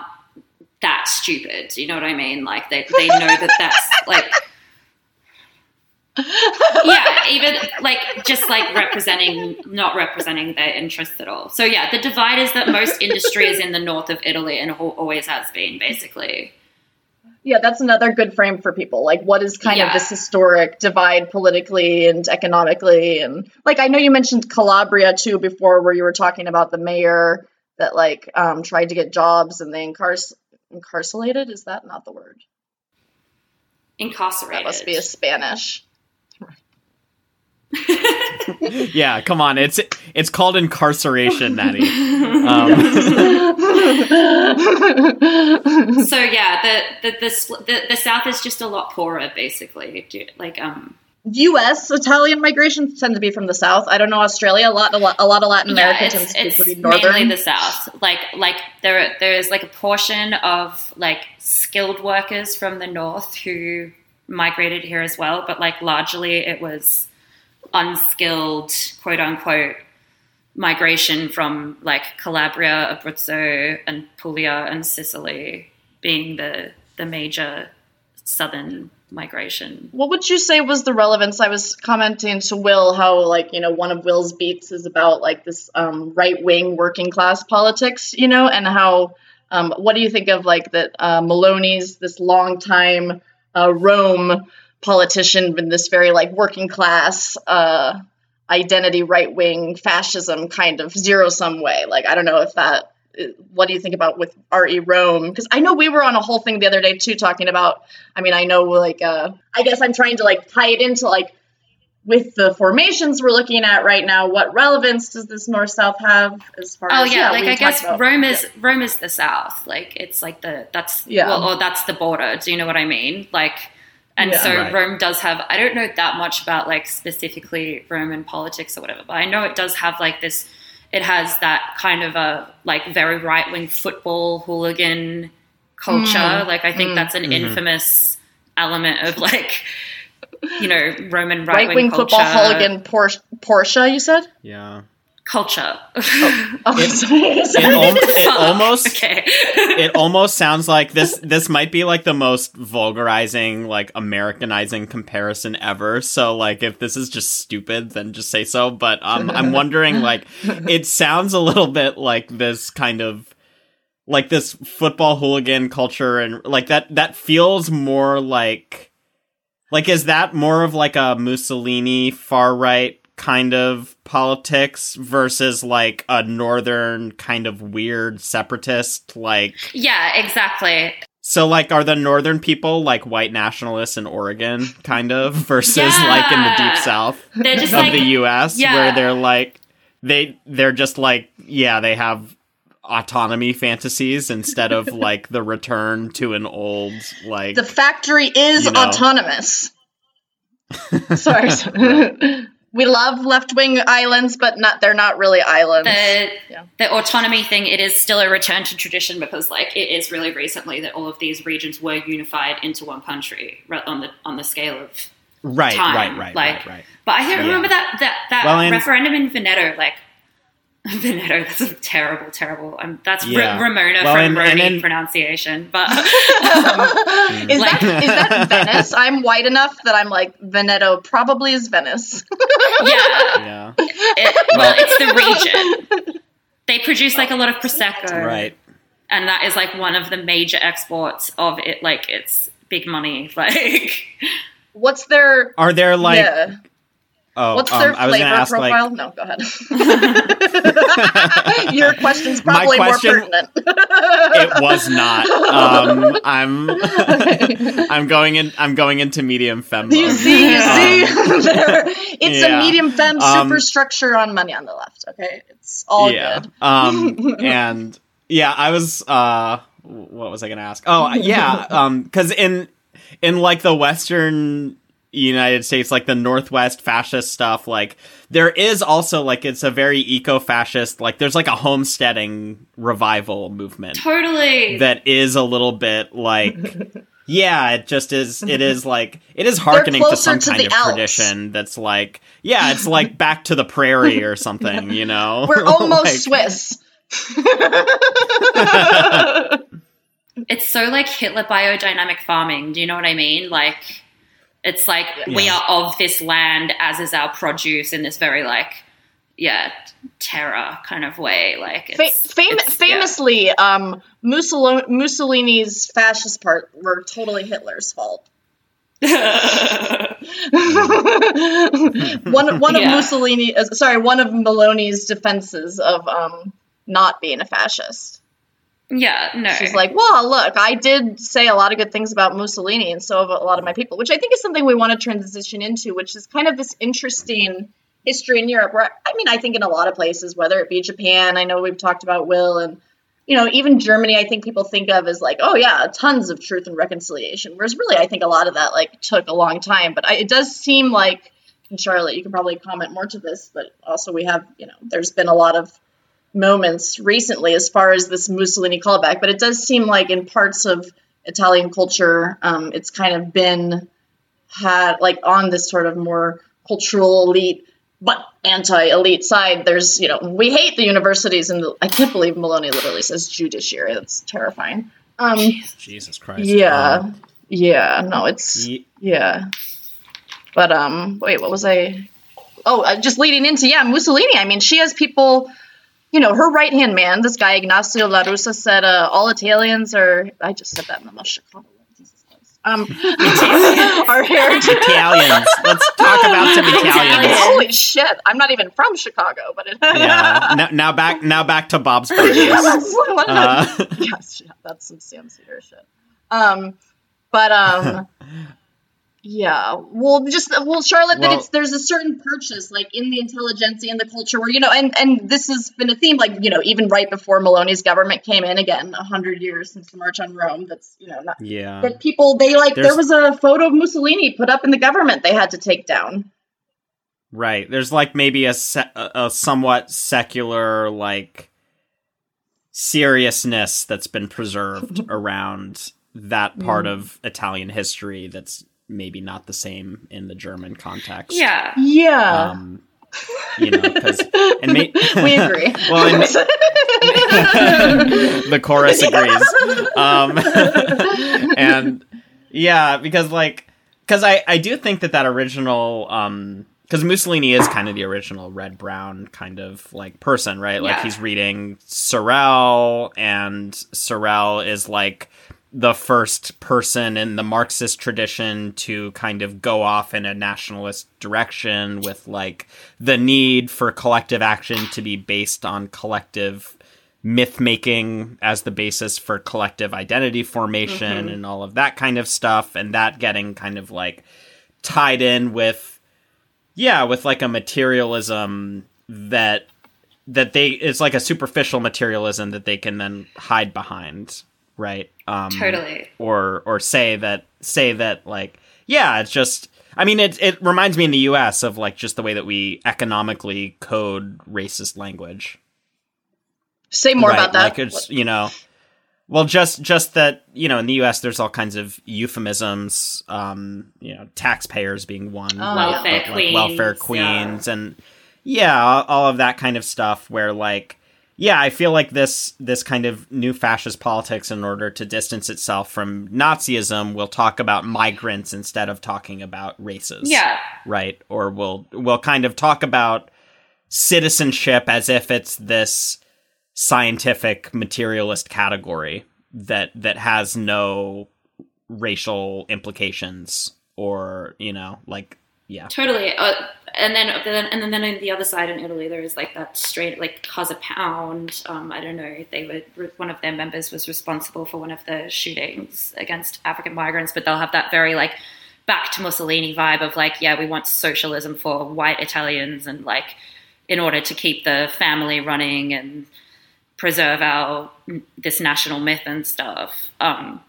that stupid. You know what I mean? Like they they know that that's like. [laughs] yeah, even like just like representing, not representing their interests at all. So yeah, the divide is that most industry is in the north of Italy and always has been basically. Yeah, that's another good frame for people. Like, what is kind Yeah. of this historic divide politically and economically? And, like, I know you mentioned Calabria too before, where you were talking about the mayor that, like, um, tried to get jobs and they incarc- incarcerated. Is that not the word? Incarcerated. That must be a Spanish. [laughs] Yeah, come on. It's it's called incarceration, Natty. [laughs] Um, so yeah, the the, the the the South is just a lot poorer, basically. Like um, U.S. Italian migration tend to be from the south. I don't know Australia. A lot, a lot, a lot of Latin America yeah, tends it's, to be it's pretty mainly the South. Like like there there's like a portion of like skilled workers from the North who migrated here as well, but like largely it was unskilled, quote unquote, migration from like Calabria, Abruzzo, and Puglia and Sicily being the the major southern migration. What would you say was the relevance? I was commenting to Will how, like, you know, one of Will's beats is about like this um, right wing working class politics, you know, and how. Um, what do you think of like that uh, Meloni's this long time uh, Rome politician, in this very like working class uh, identity, right wing fascism kind of zero sum way? Like, I don't know if that. What do you think about with R.E. Rome? Because I know we were on a whole thing the other day too, talking about. I mean, I know like uh, I guess I'm trying to like tie it into like with the formations we're looking at right now. What relevance does this north south have as far Oh as Oh yeah, like I guess about- Rome is Rome is the south. Like it's like the that's Yeah. well, or that's the border. Do you know what I mean? Like, and Yeah. so Right. Rome does have. I don't know that much about like specifically Roman politics or whatever, but I know it does have like this. It has that kind of a like very right wing football hooligan culture. Mm. Like I think that's an Mhm. infamous element of like you know Roman right right wing football hooligan Porsche, Porsche. You said? yeah. Culture. Oh, [laughs] It- It, al- it almost okay. [laughs] it almost sounds like this this might be like the most vulgarizing like americanizing comparison ever so like if this is just stupid then just say so but um, i'm [laughs] wondering like it sounds a little bit like this kind of like this football hooligan culture and like that that feels more like like is that more of like a mussolini far right kind of politics versus like a northern kind of weird separatist like Yeah, exactly. so like are the northern people like white nationalists in Oregon kind of [laughs] versus like in the deep south They're just of like the US yeah. where they're like they they're just like yeah they have autonomy fantasies instead of [laughs] like the return to an old like the factory is You know. autonomous. sorry. sorry. [laughs] we love left wing islands, but not they're not really islands. the Yeah. the autonomy thing. It is still a return to tradition because like it is really recently that all of these regions were unified into one country on the on the scale of. right time, right right like- right right But I don't Yeah. remember that that that Well, referendum in Veneto. Like [laughs] Veneto, that's a terrible, terrible. Um, that's Ra- Yeah. Ramona Well, from and- and Roni then- pronunciation, but. is Like- that is that [laughs] Venice? I'm white enough that I'm like Veneto probably is Venice. [laughs] yeah, yeah It, well, it's the region. They produce like a lot of prosecco, right And that is like one of the major exports of it. Like it's big money. Like What's their are there like yeah? Oh What's um, their I was flavor ask profile? like no, go ahead. [laughs] [laughs] Your question's probably question- more pertinent. it was not um I'm [laughs] I'm going in I'm going into medium fem You see, you see, Um, There- it's yeah. a medium femme Um, superstructure on money on the left. Okay, it's all yeah. good. Um, and yeah, I was. Uh, what was I gonna ask? Oh, yeah. Um, because in in like the Western United States, like the Northwest fascist stuff, like there is also like it's a very eco-fascist. Like there's like a homesteading revival movement totally. that is a little bit like. [laughs] Yeah, it just is. It is like it is harkening to some to kind of Alps. tradition that's like, yeah, it's like back to the prairie or something, you know. [laughs] We're [laughs] almost Like- Swiss. it's so like Hitler biodynamic farming. Do you know what I mean? Like, it's like we are of this land, as is our produce, in this very like, yeah terror kind of way. Like Fa- it's, fam- it's- yeah. famously, um, Mussolini- Mussolini's fascist part were totally Hitler's fault. [laughs] [laughs] one one of Yeah. Mussolini, uh, sorry, one of Meloni's defenses of um not being a fascist. Yeah, no. She's like, well, look, I did say a lot of good things about Mussolini, and so have a lot of my people, which I think is something we want to transition into, which is kind of this interesting history in Europe. Where I mean, I think in a lot of places, whether it be Japan, I know we've talked about Will, and you know, even Germany, I think people think of as like, oh yeah, tons of truth and reconciliation. Whereas really, I think a lot of that like took a long time. But I, it does seem like, Charlotte, you can probably comment more to this, but also we have, you know, there's been a lot of moments recently as far as this Mussolini callback, but it does seem like in parts of Italian culture, um, it's kind of been had like on this sort of more cultural elite but anti-elite side. There's you know we hate the universities and the, I can't believe Meloni literally says judiciary. That's terrifying. Um, Jesus Christ. yeah, Um, yeah, no, it's ye- yeah. But um, wait, what was I? Oh, uh, just leading into yeah, Mussolini. I mean, she has people. You know, her right hand man, this guy Ignazio La Russa, said uh, all Italians are. I just said that in the most Chicago way. Um, [laughs] are heritage. Italians. Let's talk about some [laughs] Italians. Holy shit! I'm not even from Chicago, but it. Yeah. Now, now back. Now back to Bob's Burgers. [laughs] yes, Uh, yes, yeah, that's some Sam Seder shit. Um, but um, yeah. Well, just well, Charlotte, that it's there's a certain purchase like in the intelligentsia and the culture where you know, and and this has been a theme like you know even right before Meloni's government came in again, a hundred years since the March on Rome. That's you know not yeah. that people they like there was a photo of Mussolini put up in the government they had to take down. Right. There's like maybe a se- a somewhat secular like seriousness that's been preserved [laughs] around that part Mm. of Italian history that's maybe not the same in the German context. yeah. Yeah. Um, you know, because and ma- [laughs] we agree. [laughs] well, and [laughs] the chorus agrees. Um, and yeah, because like, because I I do think that that original um. Because Mussolini is kind of the original red brown kind of like person, right? Like Yeah. he's reading Sorel, and Sorel is like the first person in the Marxist tradition to kind of go off in a nationalist direction with like the need for collective action to be based on collective myth making as the basis for collective identity formation mm-hmm. and all of that kind of stuff and that getting kind of like tied in with yeah with like a materialism that that they it's like a superficial materialism that they can then hide behind right um Totally. or or say that say that like yeah it's just i mean it it reminds me in the us of like just the way that we economically code racist language Say more Right, about that. like it's you know well just just that you know in the us there's all kinds of euphemisms um you know taxpayers being one Oh, Welfare but, like, welfare queens, yeah. and yeah all- all of that kind of stuff where like yeah i feel like this this kind of new fascist politics in order to distance itself from nazism will talk about migrants instead of talking about races Yeah. right or we'll we'll kind of talk about citizenship as if it's this scientific materialist category that that has no racial implications or you know like yeah Totally. Uh, and then, and then, on the other side in Italy, there is like that straight, like Casa Pound. Um, I don't know. They were one of their members was responsible for one of the shootings against African migrants, but they'll have that very like back to Mussolini vibe of like, yeah, we want socialism for white Italians, and like in order to keep the family running and preserve our this national myth and stuff. Um,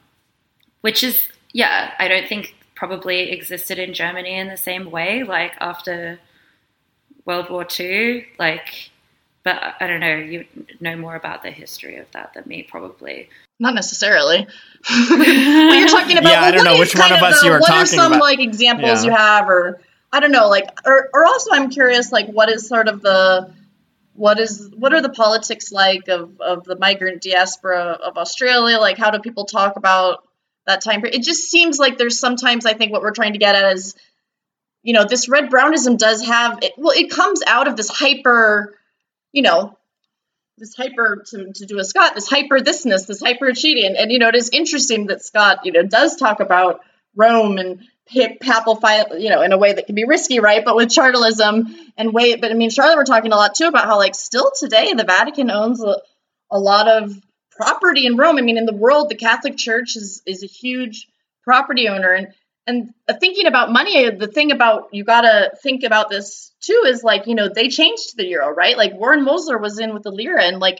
which is yeah i don't think probably existed in germany in the same way like after world war ii like but i don't know you know more about the history of that than me probably Not necessarily. [laughs] well, you're talking about. Yeah, I don't what know which one of us the- you were What are talking some about. like examples Yeah. you have, or I don't know, like, or, or also I'm curious, like, what is sort of the what is what are the politics like of of the migrant diaspora of Australia? Like, how do people talk about that time period? It just seems like there's sometimes I think what we're trying to get at is you know, this red brownism does have it. Well, it comes out of this hyper, you know, this hyper to, to do a Scott, this hyper thisness, this hyper achieving. And, and, you know, it is interesting that Scott, you know, does talk about Rome and papal, you know, in a way that can be risky, right? But with Chartalism and wait, but I mean, Charlotte, we're talking a lot too about how, like, still today, the Vatican owns a, a lot of property in Rome. I mean, in the world, the Catholic Church is is a huge property owner, and and uh, thinking about money, uh, the thing about you got to think about this too is like you know they changed the euro, right? Like Warren Mosler was in with the lira, and like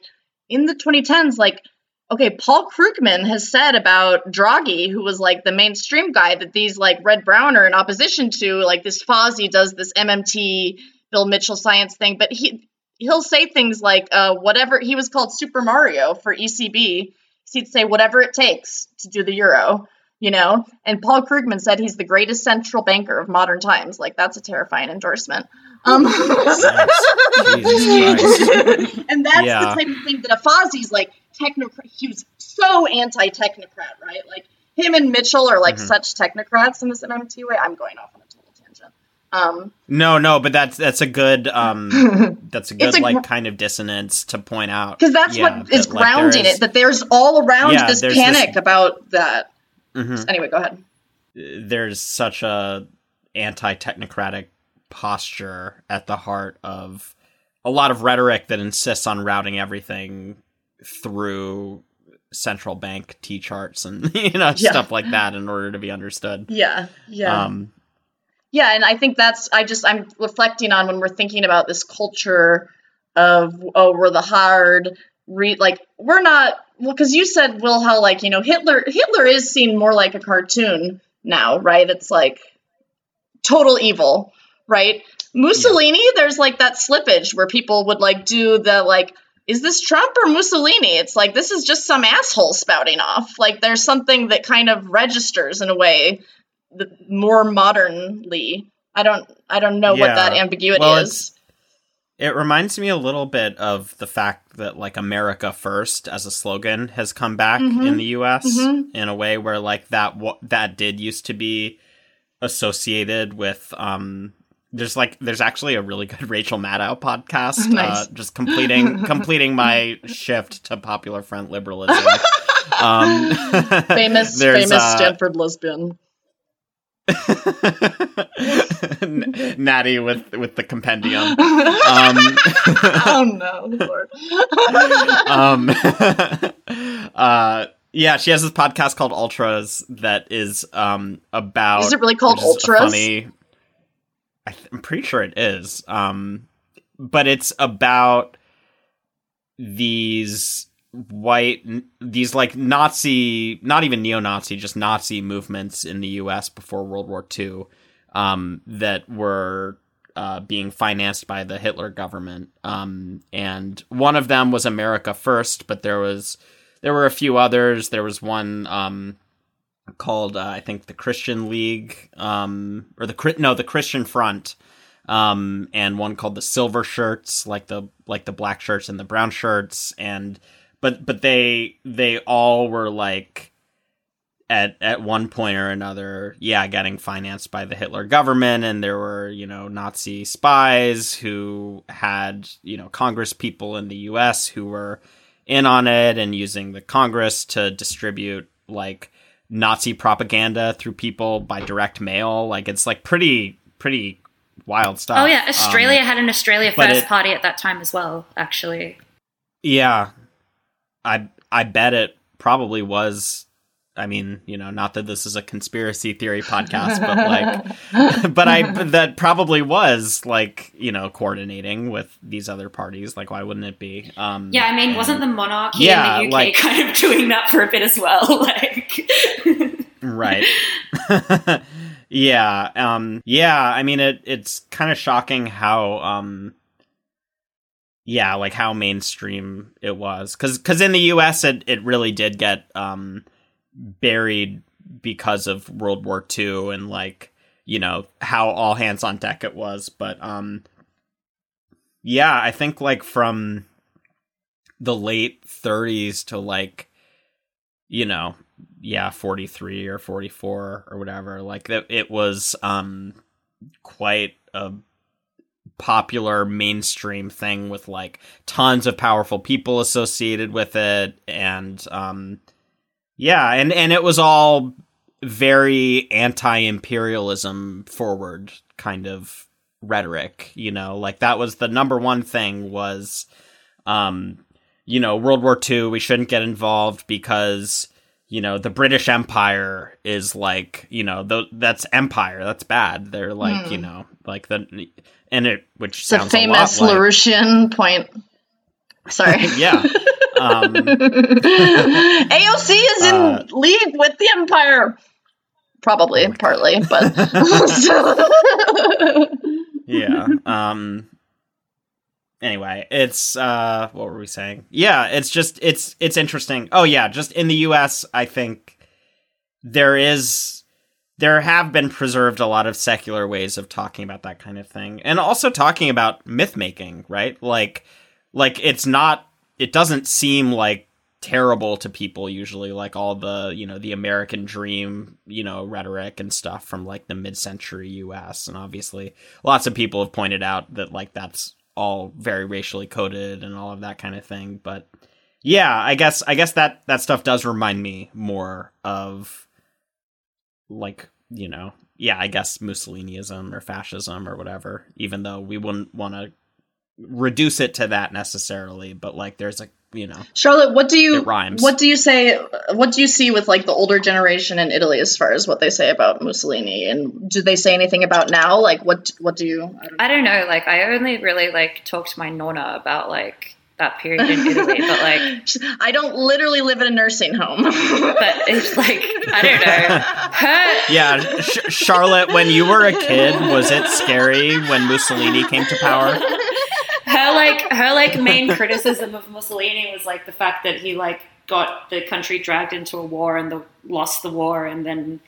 in the 2010s, like okay, Paul Krugman has said about Draghi, who was like the mainstream guy, that these like red brown are in opposition to like this Fazi does this MMT Bill Mitchell science thing, but he he'll say things like uh, whatever he was called Super Mario for ECB. He'd say whatever it takes to do the euro, you know. And Paul Krugman said he's the greatest central banker of modern times. Like that's a terrifying endorsement. Um, [laughs] [laughs] and that's yeah. the type of thing that a Fazi's like technocrat. He was so anti-technocrat, right? Like him and Mitchell are like mm-hmm. such technocrats in this MMT way. I'm going off on a total tangent. Um, no, no, but that's that's a good um, [laughs] that's a good a, like kind of dissonance to point out because that's yeah, what is that, grounding like, it. That there's all around yeah, this panic this, about that. Mm-hmm. Anyway, go ahead. There's such a anti-technocratic posture at the heart of a lot of rhetoric that insists on routing everything through central bank T charts and [laughs] you know yeah. stuff like that in order to be understood. Yeah, yeah, um, yeah. And I think that's I just I'm reflecting on when we're thinking about this culture of oh we're the hard read like we're not well because you said Will how like you know Hitler Hitler is seen more like a cartoon now right it's like total evil right? Mussolini, yeah. there's like that slippage where people would like do the like, is this Trump or Mussolini? It's like this is just some asshole spouting off. Like there's something that kind of registers in a way more modernly. I don't I don't know yeah. what that ambiguity well, is. It reminds me a little bit of the fact that like America First as a slogan has come back mm-hmm. in the US mm-hmm. in a way where like that that did used to be associated with um there's like there's actually a really good [laughs] Rachel Maddow podcast. [laughs] Nice. Uh, just completing [laughs] completing my shift to popular front liberalism. Um, famous famous uh, Stanford lesbian. [laughs] Natty with with the compendium. [laughs] Um, [laughs] oh no, Lord. um, uh, yeah, she has this podcast called Ultras that is um about. Is it really called Ultras? Funny, I am pretty sure it is. Um, but it's about these white these like Nazi, not even neo-Nazi, just Nazi movements in the U.S. before World War II um, that were uh, being financed by the Hitler government. Um, and one of them was America First, but there was there were a few others. There was one um, called uh, I think the Christian League um, or the no the Christian Front um, and one called the Silver Shirts like the like the black shirts and the brown shirts and but but they they all were like at at one point or another yeah getting financed by the Hitler government and there were you know Nazi spies who had you know Congress people in the US who were in on it and using the Congress to distribute like Nazi propaganda through people by direct mail. Like it's like pretty pretty wild stuff. Oh yeah, Australia um, had an Australia First it, party at that time as well. Actually, yeah, I I bet it probably was I mean, you know, not that this is a conspiracy theory podcast, but like, [laughs] but I that probably was like, you know, coordinating with these other parties. Like, why wouldn't it be? Um, yeah, I mean, and, wasn't the monarchy yeah, in the UK like, kind of doing that for a bit as well? [laughs] Like, right. [laughs] yeah. Um. Yeah. I mean, it it's kind of shocking how um. Yeah, like how mainstream it was, because because in the U.S. it it really did get um buried because of World War II and like you know how all hands on deck it was but um yeah i think like from the late 30s to like you know yeah 43 or 44 or whatever like it was um quite a popular mainstream thing with like tons of powerful people associated with it and um yeah and and it was all very anti-imperialism forward kind of rhetoric you know like that was the number one thing was um you know world war ii we shouldn't get involved because you know the british empire is like you know th- that's empire that's bad they're like Hmm. you know like the and it which It's a sounds famous a lot like, Laurentian point. Sorry. [laughs] yeah um [laughs] AOC is in Uh, league with the Empire. Probably, partly, but [laughs] yeah um anyway it's uh what were we saying yeah it's just it's it's interesting oh yeah just in the us i think there is there have been preserved a lot of secular ways of talking about that kind of thing. And also talking about myth making right? Like like it's not it doesn't seem like terrible to people usually like all the you know the american dream you know rhetoric and stuff from like the mid-century us and obviously lots of people have pointed out that like that's all very racially coded and all of that kind of thing. But yeah i guess i guess that that stuff does remind me more of like you know yeah i guess mussoliniism or fascism or whatever even though we wouldn't want to reduce it to that necessarily but like there's a you know Charlotte, what do you It rhymes. what do you say? What do you see with like the older generation in Italy as far as what they say about Mussolini, and do they say anything about now? Like, what what do you? I don't know. I don't know. Like, I only really like talk to my nonna about like that period in Italy, but like, [laughs] I don't literally live in a nursing home. [laughs] but it's like I don't know. [laughs] Yeah Sh- charlotte when you were a kid was it scary when mussolini came to power her like her like main criticism of Mussolini was like the fact that he like got the country dragged into a war and the lost the war and then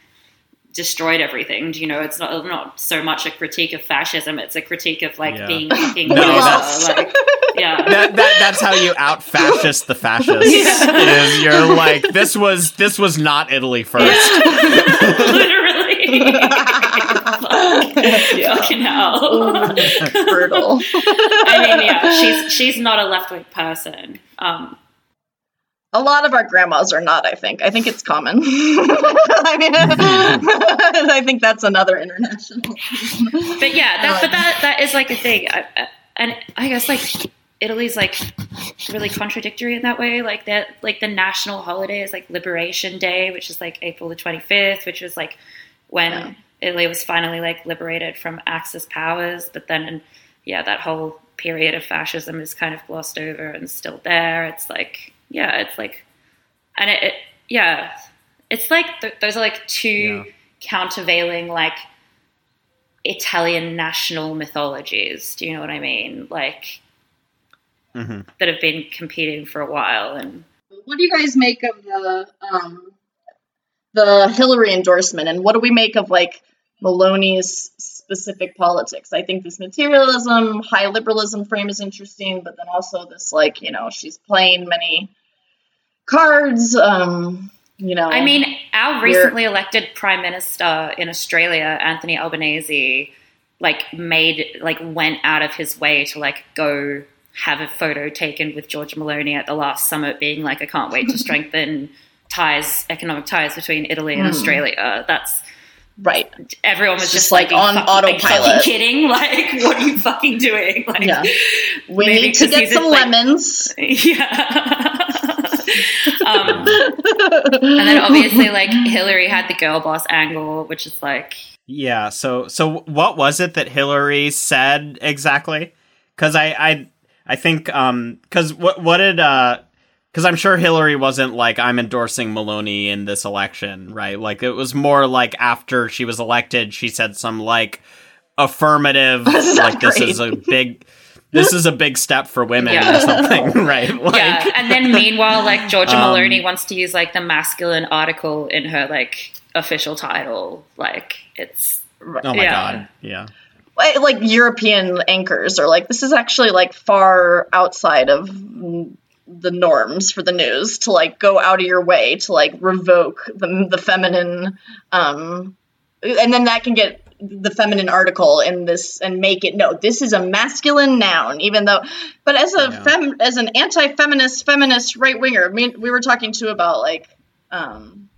destroyed everything. Do You know, it's not not so much a critique of fascism; it's a critique of like Yeah. being fucking No, that's- Like, yeah. that, that that's how you out fascist the fascists [laughs] Yeah. is you're like this was this was not italy first [laughs] Literally. Fucking hell. Brutal. [laughs] I mean, yeah, she's she's not a left wing person. Um, A lot of our grandmas are not. I think. I think it's common. [laughs] I mean, [laughs] I think that's another international. but yeah, that, but that that is like a thing, I, I, and I guess like Italy's like really contradictory in that way. Like that, like the national holiday is like Liberation Day, which is like April the twenty fifth, which was like when Yeah. Italy was finally like liberated from Axis powers. But then, yeah, that whole period of fascism is kind of glossed over and still there. It's like, yeah, it's like, and it, it yeah, it's like th- those are like two Yeah. countervailing like Italian national mythologies. Do you know what I mean? Like hmm that have been competing for a while and What do you guys make of the um, the Hillary endorsement, and what do we make of like Meloni's specific politics? I think this materialism, high liberalism frame is interesting, but then also this like you know she's playing many cards. Um, you know, I mean, our recently elected prime minister in Australia, Anthony Albanese, like made like went out of his way to like go have a photo taken with George Meloni at the last summit, being like, "I can't wait to [laughs] strengthen ties, economic ties between Italy and Hmm. Australia." That's right? everyone was just, just, like, on fucking- autopilot." fucking kidding? [laughs] Like, what are you fucking doing? Like, Yeah. We need to get some like- lemons. [laughs] yeah. Um, and then obviously like Hillary had the girl boss angle, which is like yeah so so what was it that hillary said exactly? Because i i i think um because what what did uh because i'm sure hillary wasn't like i'm endorsing meloni in this election right? Like it was more like after she was elected she said some like affirmative [laughs] like this is a big this is a big step for women Yeah. or something [laughs] right like yeah. And then meanwhile, like Giorgia Um, Meloni wants to use like the masculine article in her like official title. Like it's oh my yeah. god yeah like like European anchors are like this is actually like far outside of the norms for the news to like go out of your way to like revoke the the feminine um and then that can get the feminine article in this and make it no, this is a masculine noun, even though. But as a Yeah. fem, as an anti-feminist, feminist right winger, I mean, we were talking too about like. um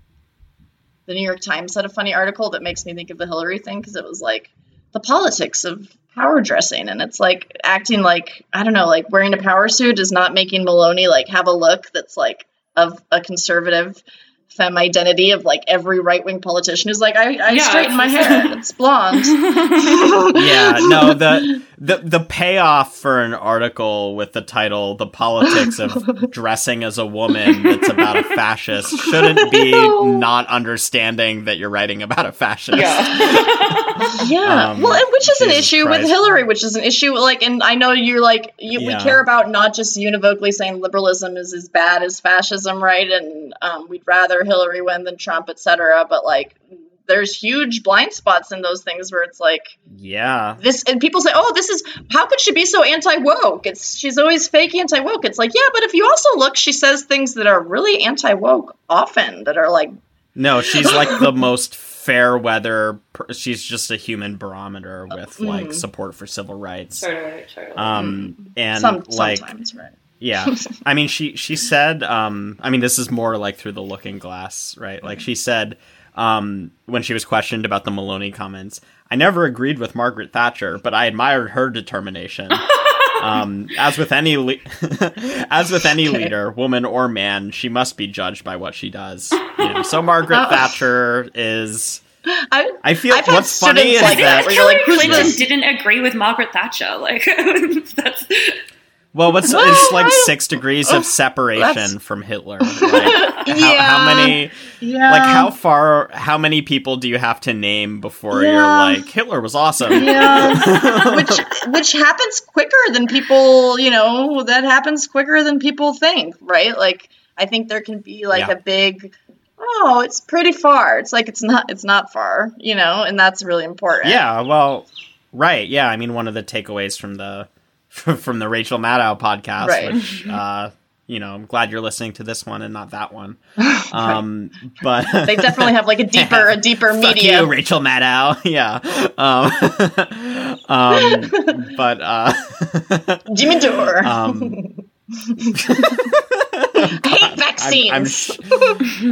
the New York Times had a funny article that makes me think of the Hillary thing because it was like the politics of power dressing and it's like acting like I don't know, like wearing a power suit is not making Meloni like have a look that's like of a conservative femme identity of like every right wing politician who's like I, I Yeah, straighten my hair, [laughs] it's blonde. [laughs] yeah, no, the [laughs] the the payoff for an article with the title "The Politics of [laughs] Dressing as a Woman" that's about a fascist [laughs] shouldn't be not understanding that you're writing about a fascist. yeah. [laughs] Yeah, Um, well, and which is an Jesus issue with Hillary, which is an issue like, and I know you're like, you, we care about not just univocally saying liberalism is as bad as fascism, right? And um, we'd rather Hillary win than Trump, etc. But like, there's huge blind spots in those things where it's like Yeah. this, and people say, oh, this is how could she be so anti woke? It's she's always fake anti woke. It's like, yeah, but if you also look, she says things that are really anti woke often that are like No, she's like [laughs] the most fair weather. Per- she's just a human barometer with like Mhm. support for civil rights. Totally, totally. Um, and some like sometimes, right? Yeah. I mean she she said um I mean this is more like through the looking glass, right? Like she said um when she was questioned about the Meloni comments, I never agreed with Margaret Thatcher, but I admired her determination. [laughs] um as with any le- [laughs] as with any Okay. leader, woman or man, she must be judged by what she does. You know, so Margaret Uh, Thatcher is I, I feel I've what's funny students is like that, that where think you're Hillary like, Clinton didn't agree with Margaret Thatcher. Like [laughs] that's well, what's [laughs] it's like six [laughs] degrees of separation from Hitler. Like, how, Yeah. how many Yeah. like how far how many people do you have to name before you're like hitler was awesome Yeah, [laughs] which which happens quicker than people, you know, that happens quicker than people think, right? Like I think there can be like Yeah. a big oh, it's pretty far. It's like it's not it's not far, you know, and that's really important. yeah well right yeah i mean one of the takeaways from the [laughs] from the rachel maddow podcast Right. which uh you know i'm glad you're listening to this one and not that one [sighs] um but They definitely have like a [laughs] deeper a deeper Fuck media. you, Rachel Maddow. [laughs] Yeah. Um, um, but uh, Jimmy Dore. um, hate vaccines. I'm, I'm, sh-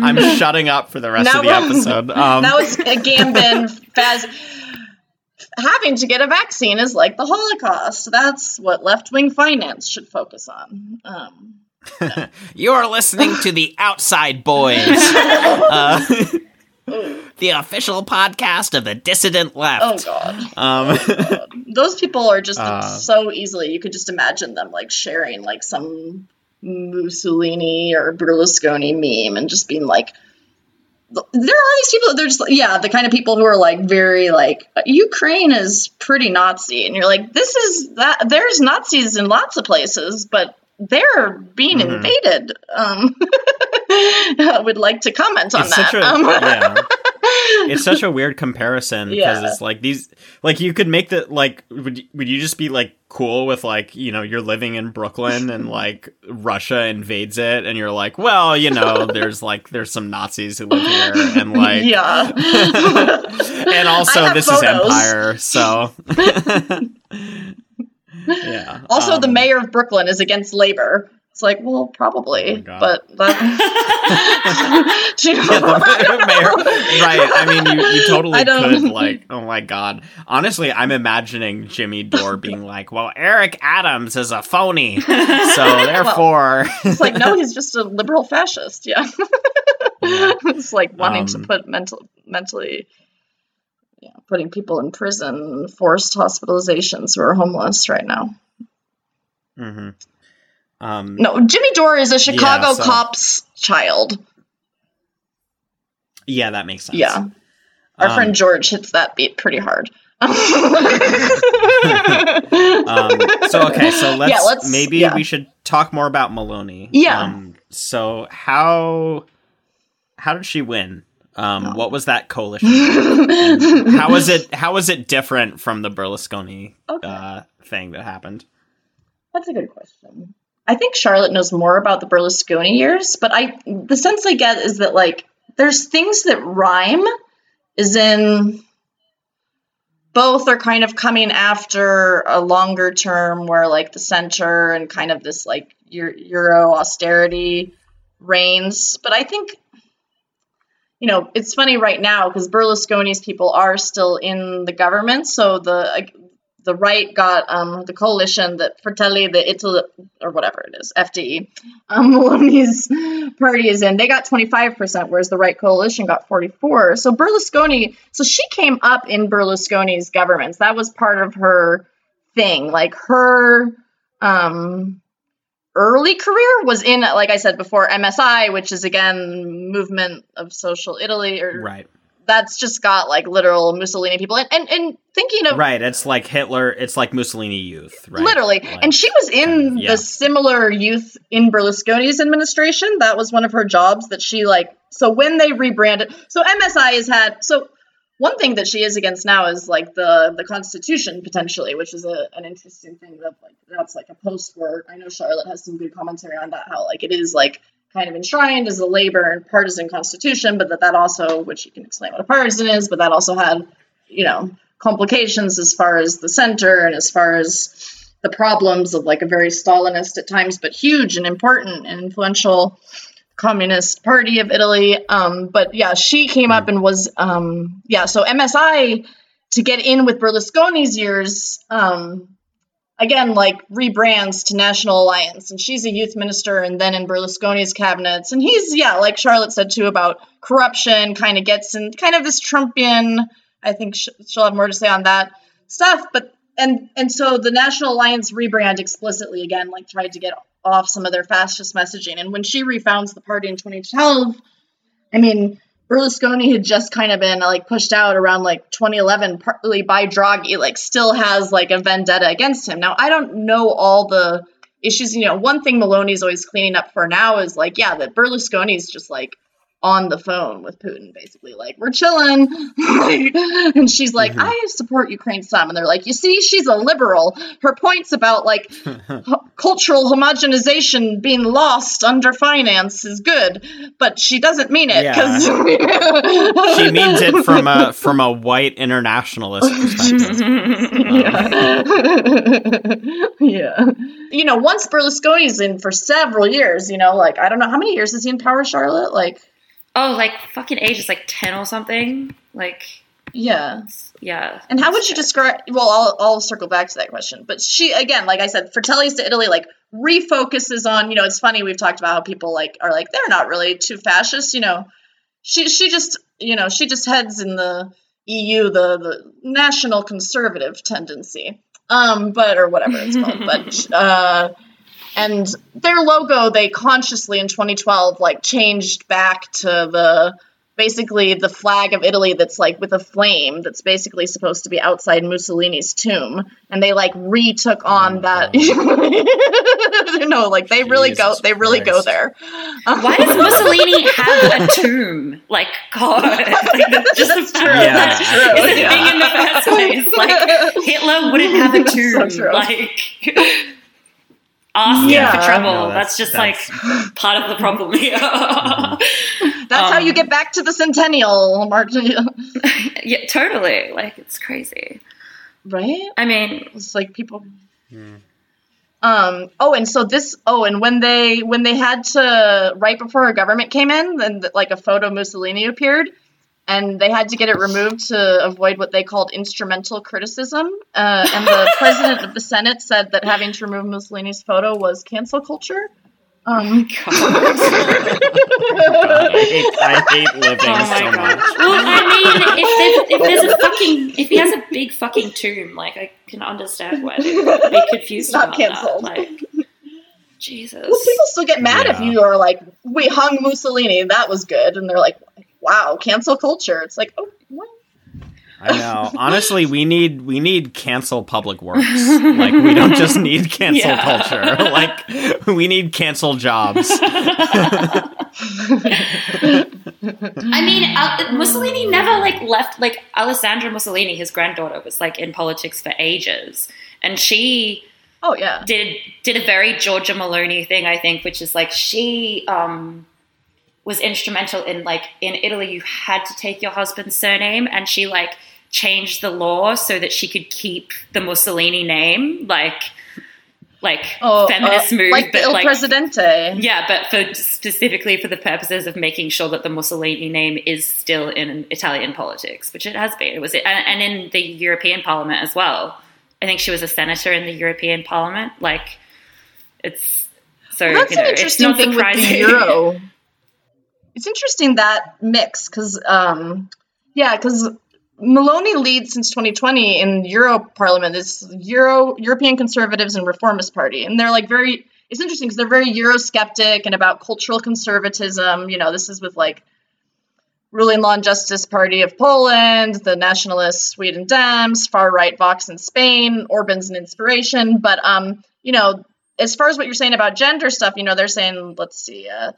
I'm shutting up for the rest Now of the episode. Um, that was a Gambin Faz. Having to get a vaccine is like the Holocaust. That's what left wing finance should focus on. Um, [laughs] You're listening to the Outside Boys, [laughs] uh, [laughs] the official podcast of the dissident oh left. god, Um, those people are just Uh. so easily. You could just imagine them like sharing like some Mussolini or Berlusconi meme and just being like. There are these people. They're just yeah, the kind of people who are like very like Ukraine is pretty Nazi, and you're like, this is that. There's Nazis in lots of places, but they're being Mhm. invaded. Um, [laughs] I would like to comment on it's that. a um, yeah. [laughs] It's such a weird comparison because Yeah. it's like these like you could make the like would would you just be like cool with like you know you're living in Brooklyn and [laughs] like Russia invades it and you're like well you know there's like there's some Nazis who live here and like yeah. [laughs] and also this photos. is empire so [laughs] yeah Also, the um, mayor of Brooklyn is against labor. It's like, well, probably, Oh but that. [laughs] [laughs] Yeah, the [laughs] mayor, right. I mean, you, you totally could, like, oh my god. Honestly, I'm imagining Jimmy Dore being like, well, Eric Adams is a phony, so therefore. It's like, no, he's just a liberal fascist. Yeah, Yeah. it's like wanting to Um, put mental, mentally, yeah, putting people in prison, forced hospitalizations who are homeless right now. hmm Um, No, Jimmy Dore is a Chicago so- cop's child. Yeah, that makes sense. Yeah, our Um, friend George hits that beat pretty hard. [laughs] [laughs] um, so okay, so let's, Yeah, let's- maybe yeah. we should talk more about Meloni. Yeah. Um, so how how did she win? Um, Oh. What was that coalition? How was it? How was it different from the Berlusconi Okay. uh, thing that happened? That's a good question. I think Charlotte knows more about the Berlusconi years, but I the sense I get is that like there's things that rhyme is in both are kind of coming after a longer term where like the center and kind of this like Euro austerity reigns. But I think, you know, it's funny right now because Berlusconi's people are still in the government. So the the right got um, the coalition that Fratelli the Italy or whatever it is FDE um, [laughs] Meloni's party is in. They got 25 percent, whereas the right coalition got 44. So Berlusconi, so she came up in Berlusconi's governments. That was part of her thing. Like her um, early career was in, like I said before, MSI, which is again movement of social Italy or right that's just got like literal Mussolini people and and, and thinking of right it's like Hitler it's like Mussolini youth right literally like, and she was in kind of, yeah. the similar youth in Berlusconi's administration that was one of her jobs that she like so when they rebranded so MSI has had so one thing that she is against now is like the the constitution potentially which is a, an interesting thing that like that's like a post where I know Charlotte has some good commentary on that how like it is like kind of enshrined as a labor and partisan constitution, but that that also, which you can explain what a partisan is, but that also had, you know, complications as far as the center and as far as the problems of like a very Stalinist at times, but huge and important and influential communist party of Italy. Um, but yeah, she came up and was, um, yeah, so MSI to get in with Berlusconi's years, um, again like rebrands to National Alliance, and she's a youth minister, and then in Berlusconi's cabinets, and he's yeah, like Charlotte said too about corruption, kind of gets in kind of this Trumpian. I think she'll have more to say on that stuff, but and and so the National Alliance rebrand explicitly again like tried to get off some of their fascist messaging, and when she refounds the party in 2012, I mean Berlusconi had just kind of been like pushed out around like 2011, partly by Draghi, like still has like a vendetta against him. Now, I don't know all the issues. You know, one thing Meloni's always cleaning up for now is like, yeah, that Berlusconi's just like on the phone with Putin, basically, like, we're chilling. [laughs] and she's like, mm-hmm. I support Ukraine some. And they're like, you see, she's a liberal. Her points about like [laughs] cultural homogenization being lost under finance is good, but she doesn't mean it because yeah. [laughs] she means it from a from a white internationalist perspective. yeah. yeah. You know, once Berlusconi's in for several years, you know, like I don't know how many years is he in power, Charlotte? Like Oh, like fucking age is like ten or something. Like yeah, yeah. And how would you describe? Well, I'll I'll circle back to that question. But she again, like I said, Fratelli's to Italy, like refocuses on. You know, it's funny we've talked about how people like are like they're not really too fascist. You know, she she just you know she just heads in the EU the the national conservative tendency, um, but or whatever it's called, but [laughs] uh and their logo they consciously in 2012 like changed back to the basically the flag of Italy that's like with a flame that's basically supposed to be outside Mussolini's tomb. And they like retook on oh, that. You [laughs] know like they Jesus really go they really Christ. go there. Why does [laughs] Mussolini have a [laughs] tomb? Like god. Like, just that's true. Yeah. that's true is yeah. thing in the first place? Like Hitler wouldn't have a tomb. so like asking yeah. for trouble. No, that's, that's, just that's... like part of the problem here. mm-hmm. [laughs] That's um, how you um, get back to the centennial, Mark. [laughs] yeah, totally. Like it's crazy, right? I mean, it's like people. Mm. Um. Oh, and so this. Oh, and when they when they had to right before a government came in, then like a photo Mussolini appeared and they had to get it removed to avoid what they called instrumental criticism. Uh, and the [laughs] president of the Senate said that having to remove Mussolini's photo was cancel culture. Um, oh God. God, [laughs] I, hate, I hate living oh so much. Well, I mean, if there's, if there's a fucking, if he has a big fucking tomb, like I can understand why they would be [laughs] confused Not about canceled. that. Like, Jesus. Well, people still get mad yeah. if you are like, we hung Mussolini, that was good, and they're like, wow, cancel culture. It's like, oh, what? I know. [laughs] Honestly, we need we need cancel public works. [laughs] Like we don't just need cancel yeah. culture. [laughs] Like we need cancel jobs. I mean, uh, Mussolini never like left. Like Alessandra Mussolini, his granddaughter, was like in politics for ages, and she. Oh yeah. Did did a very Giorgia Meloni thing, I think, which is like she um was instrumental in like in Italy you had to take your husband's surname and she like changed the law so that she could keep the Mussolini name, like like Oh, feminist uh, move, like the but Il like Presidente. yeah, but for specifically for the purposes of making sure that the Mussolini name is still in Italian politics, which it has been. It was, and, and in the European Parliament as well. I think she was a senator in the European Parliament. Like, it's so Well, that's you know, an it's interesting not thing with surprising. the euro. [laughs] It's interesting that mix because, um, yeah, because Meloni leads since 2020 in Euro Parliament. This Euro European Conservatives and Reformist Party, and they're like very. It's interesting because they're very Eurosceptic and about cultural conservatism. You know, this is with like ruling Law and Justice Party of Poland, the nationalist Sweden Dems, far right Vox in Spain, Orban's an inspiration. But um, you know, as far as what you're saying about gender stuff, you know, they're saying, let's see, uh,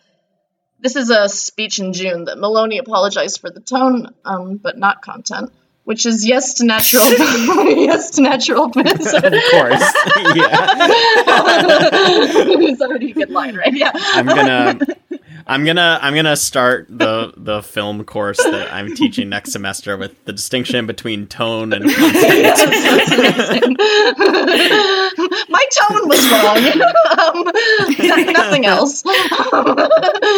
this is a speech in June that Meloni apologized for the tone, um, but not content, which is yes to natural, [laughs] [laughs] yes to natural. [laughs] of course. yeah. it's already a good line, right? Yeah. I'm gonna I'm gonna I'm gonna start the the film course that I'm teaching next semester with the distinction between tone and content. [laughs] My tone was wrong. [laughs] um, nothing else.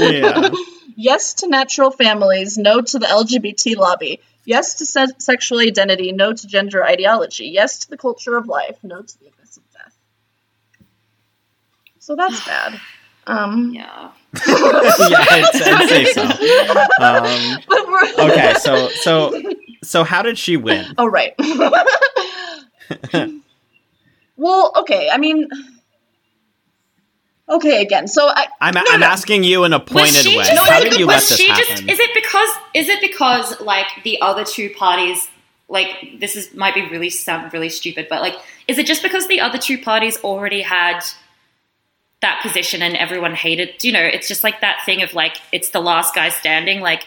yeah. [laughs] Yes to natural families, no to the LGBT lobby. Yes to se- sexual identity, no to gender ideology. Yes to the culture of life, no to the abyss of death. So that's bad. Um, Yeah. [laughs] yeah, I'd, I'd say so. Um, [laughs] okay, so so so how did she win? Oh, right. [laughs] well, okay. I mean, okay, again. So I. I'm no, I'm no. asking you in a pointed she way. just, How did you let was this she happen? just is it because is it because like the other two parties like this is might be really sound really stupid but like is it just because the other two parties already had that position and everyone hated you know it's just like that thing of like it's the last guy standing like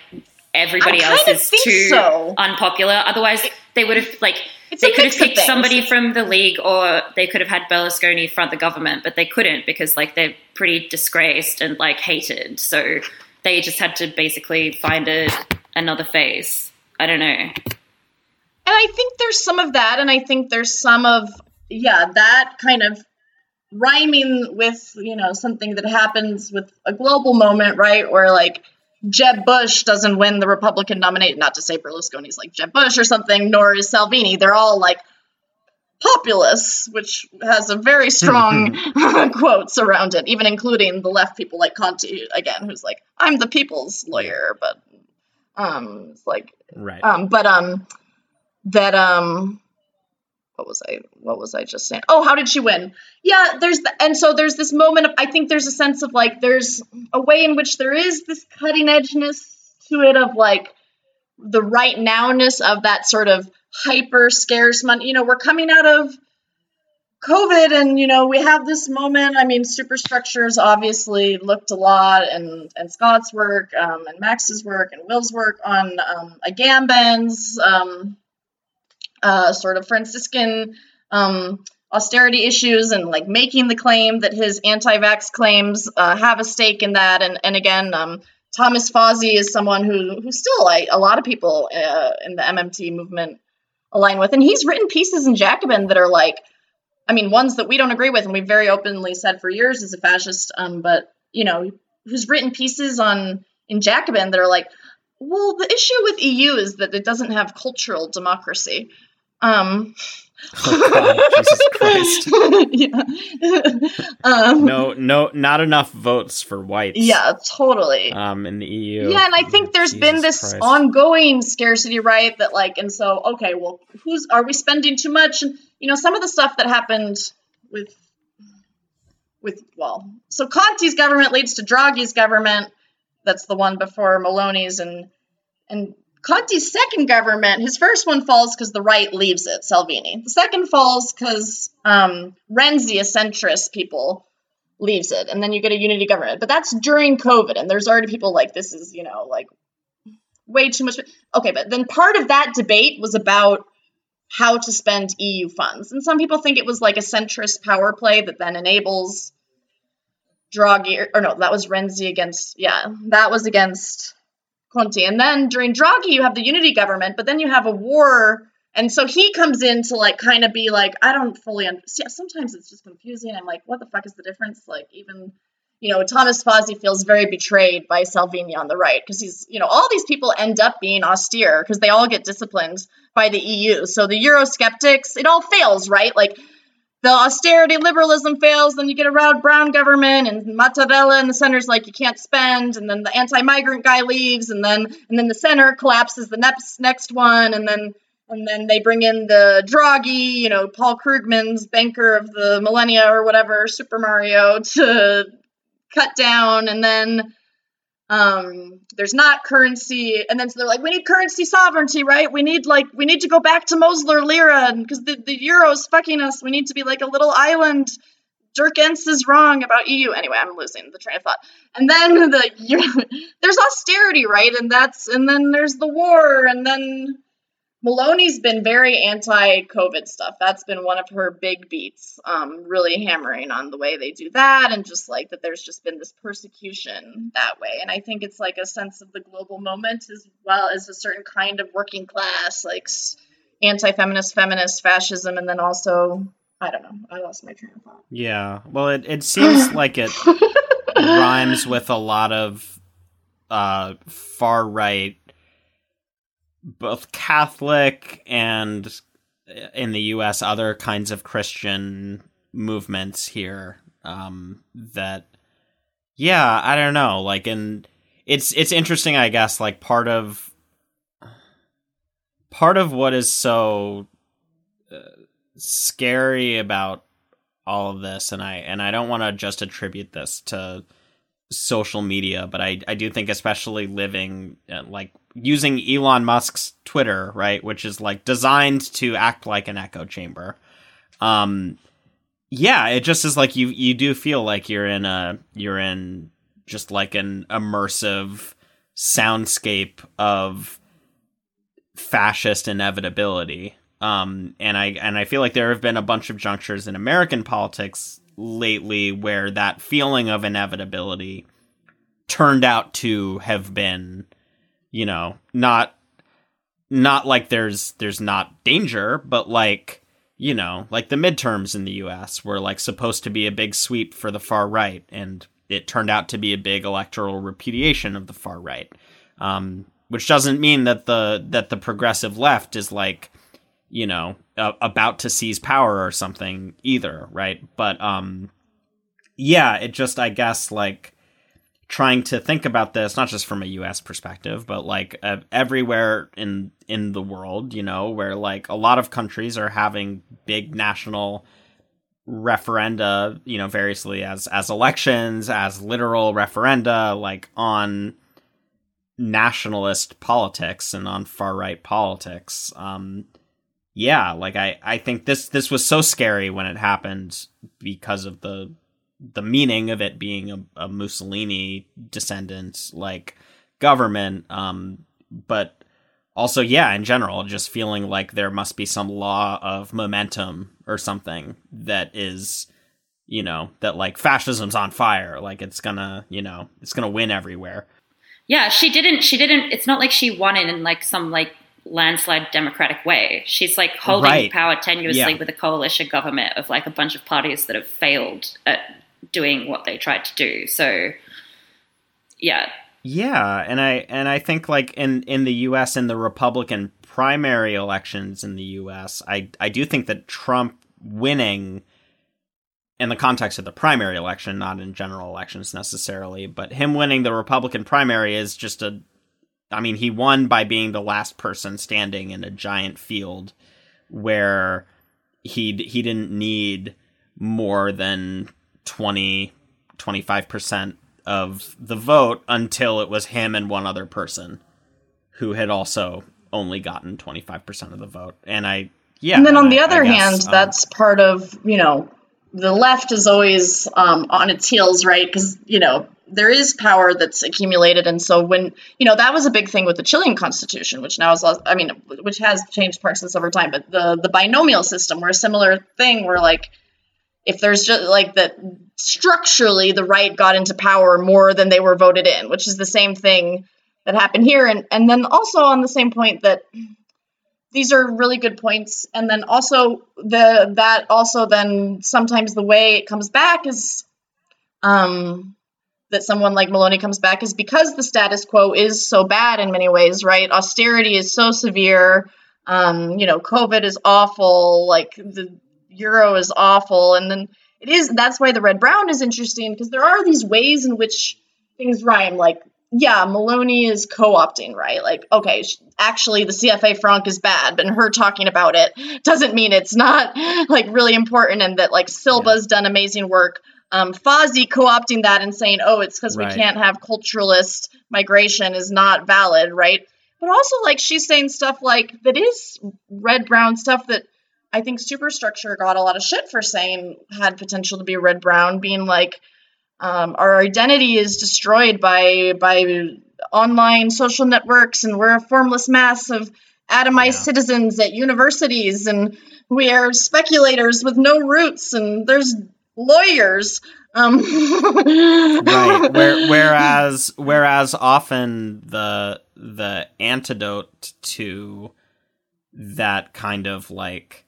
everybody else is too so. unpopular otherwise they would have like It's they could have picked somebody from the league or they could have had Berlusconi front the government, but they couldn't because like they're pretty disgraced and like hated. So they just had to basically find a another face. I don't know. And I think there's some of that, and I think there's some of yeah that kind of rhyming with you know something that happens with a global moment, right? Where like Jeb Bush doesn't win the Republican nomination. Not to say Berlusconi's like Jeb Bush or something, nor is Salvini. They're all like populous, which has a very [laughs] strong [laughs] quotes around it, even including the left people like Conte again, who's like, "I'm the people's lawyer," but um, it's like right. um, but um, that um, what was I? What was I just saying? Oh, how did she win? Yeah, there's the, and so there's this moment of I think there's a sense of like there's a way in which there is this cutting edgeness to it of like the right nowness of that sort of hyper scarce money. You know, we're coming out of COVID and you know we have this moment. I mean, superstructures obviously looked a lot, and and Scott's work, um, and Max's work, and Will's work on um, Agamben's um, uh, sort of Franciscan um, austerity issues, and like making the claim that his anti-vax claims uh, have a stake in that. And and again, um, Thomas Fazi is someone who who still a lot of people uh, in the MMT movement align with, and he's written pieces in Jacobin that are like I mean, ones that we don't agree with, and we've very openly said for years as a fascist. Um, but you know, who's written pieces on in Jacobin that are like, well, the issue with EU is that it doesn't have cultural democracy. Um, Oh, God, Jesus Christ. [laughs] yeah. um, No, no, not enough votes for whites. Yeah, totally. Um, in the EU. Yeah, and I think there's Jesus been this Christ. ongoing scarcity, right? That like, and so okay, well, who's are we spending too much? And you know, some of the stuff that happened with with well, so Conte's government leads to Draghi's government. That's the one before Meloni's, and and Conte's second government, his first one falls because the right leaves it, Salvini. The second falls because um, Renzi, a centrist people, leaves it, and then you get a unity government. But that's during COVID, and there's already people like this is, you know, like way too much. Okay, but then part of that debate was about how to spend EU funds, and some people think it was like a centrist power play that then enables Draghi, or, or no, that was Renzi against, yeah, that was against Conte. And then during Draghi, you have the unity government, but then you have a war And so he comes in to like kind of be like, I don't fully understand. Sometimes it's just confusing. I'm like, what the fuck is the difference? Like, even, you know, Thomas Fazi feels very betrayed by Salvini on the right because he's, you know, all these people end up being austere because they all get disciplined by the EU. So the Eurosceptics, it all fails, right? Like, the austerity liberalism fails, then you get a red brown government, and Mattarella in the center's like you can't spend, and then the anti-migrant guy leaves, and then and then the center collapses the next next one, and then and then they bring in the Draghi, you know, Paul Krugman's banker of the millennia or whatever, Super Mario, to cut down, and then um, there's not currency, and then so they're like, we need currency sovereignty, right? We need like we need to go back to Mosler lira because the the euro's fucking us. We need to be like a little island. Dirk Entz is wrong about EU. Anyway, I'm losing the train of thought. And then the [laughs] there's austerity, right? And that's and then there's the war, and then Meloni's been very anti-COVID stuff. That's been one of her big beats, um, really hammering on the way they do that, and just like that, there's just been this persecution that way. And I think it's like a sense of the global moment as well as a certain kind of working class, like anti-feminist, feminist, fascism, and then also I don't know. I lost my train of thought. Yeah, well, it it seems [laughs] like it [laughs] rhymes with a lot of uh, far right both Catholic and in the U.S. other kinds of Christian movements here. Um, that, yeah, I don't know. Like, and it's it's interesting, I guess. Like part of part of what is so uh, scary about all of this, and I and I don't want to just attribute this to social media, but I I do think especially living uh, like using Elon Musk's Twitter, right, which is like designed to act like an echo chamber. Um yeah, it just is like you you do feel like you're in a you're in just like an immersive soundscape of fascist inevitability. Um and I and I feel like there have been a bunch of junctures in American politics lately where that feeling of inevitability turned out to have been you know not not like there's there's not danger but like you know like the midterms in the US were like supposed to be a big sweep for the far right and it turned out to be a big electoral repudiation of the far right. Um, which doesn't mean that the that the progressive left is like you know uh, about to seize power or something either right? But um yeah it just i guess like trying to think about this not just from a US perspective but like uh, everywhere in in the world you know where like a lot of countries are having big national referenda you know variously as as elections as literal referenda like on nationalist politics and on far right politics. Um yeah like i i think this this was so scary when it happened because of the the meaning of it being a, a Mussolini descendant like government um but also yeah in general just feeling like there must be some law of momentum or something that is you know that like fascism's on fire like it's gonna you know it's gonna win everywhere. Yeah she didn't she didn't it's not like she won it in like some like landslide democratic way she's like holding right. power tenuously yeah. with a coalition government of like a bunch of parties that have failed at doing what they tried to do. So yeah. Yeah, and I and I think like in in the US in the Republican primary elections in the US, I I do think that Trump winning in the context of the primary election, not in general elections necessarily, but him winning the Republican primary is just a I mean, he won by being the last person standing in a giant field where he he didn't need more than 20 25% of the vote until it was him and one other person who had also only gotten 25% of the vote. And i yeah and then on the other guess, hand um, that's part of you know the left is always um, on its heels right? Because you know there is power that's accumulated and so when you know that was a big thing with the chilean constitution which now is i mean which has changed parts of this over time but the the binomial system where a similar thing where like if there's just like that structurally the right got into power more than they were voted in, which is the same thing that happened here. And and then also on the same point that these are really good points. And then also the that also then sometimes the way it comes back is um that someone like Meloni comes back is because the status quo is so bad in many ways, right? Austerity is so severe. Um, you know, COVID is awful, like the euro is awful, and then it is that's why the red brown is interesting because there are these ways in which things rhyme like yeah meloni is co-opting right like okay actually the cfa franc is bad but her talking about it [laughs] doesn't mean it's not [laughs] like really important and that like silva's yeah. done amazing work um, Fazi co-opting that and saying, "Oh, it's because right. we can't have culturalist migration is not valid, right?" But also, like she's saying stuff like that is red brown stuff that I think Superstructure got a lot of shit for saying had potential to be red brown, being like, um, our identity is destroyed by by online social networks, and we're a formless mass of atomized yeah. citizens at universities, and we are speculators with no roots, and there's lawyers. Um. [laughs] right. Where, whereas, [laughs] whereas often the the antidote to that kind of like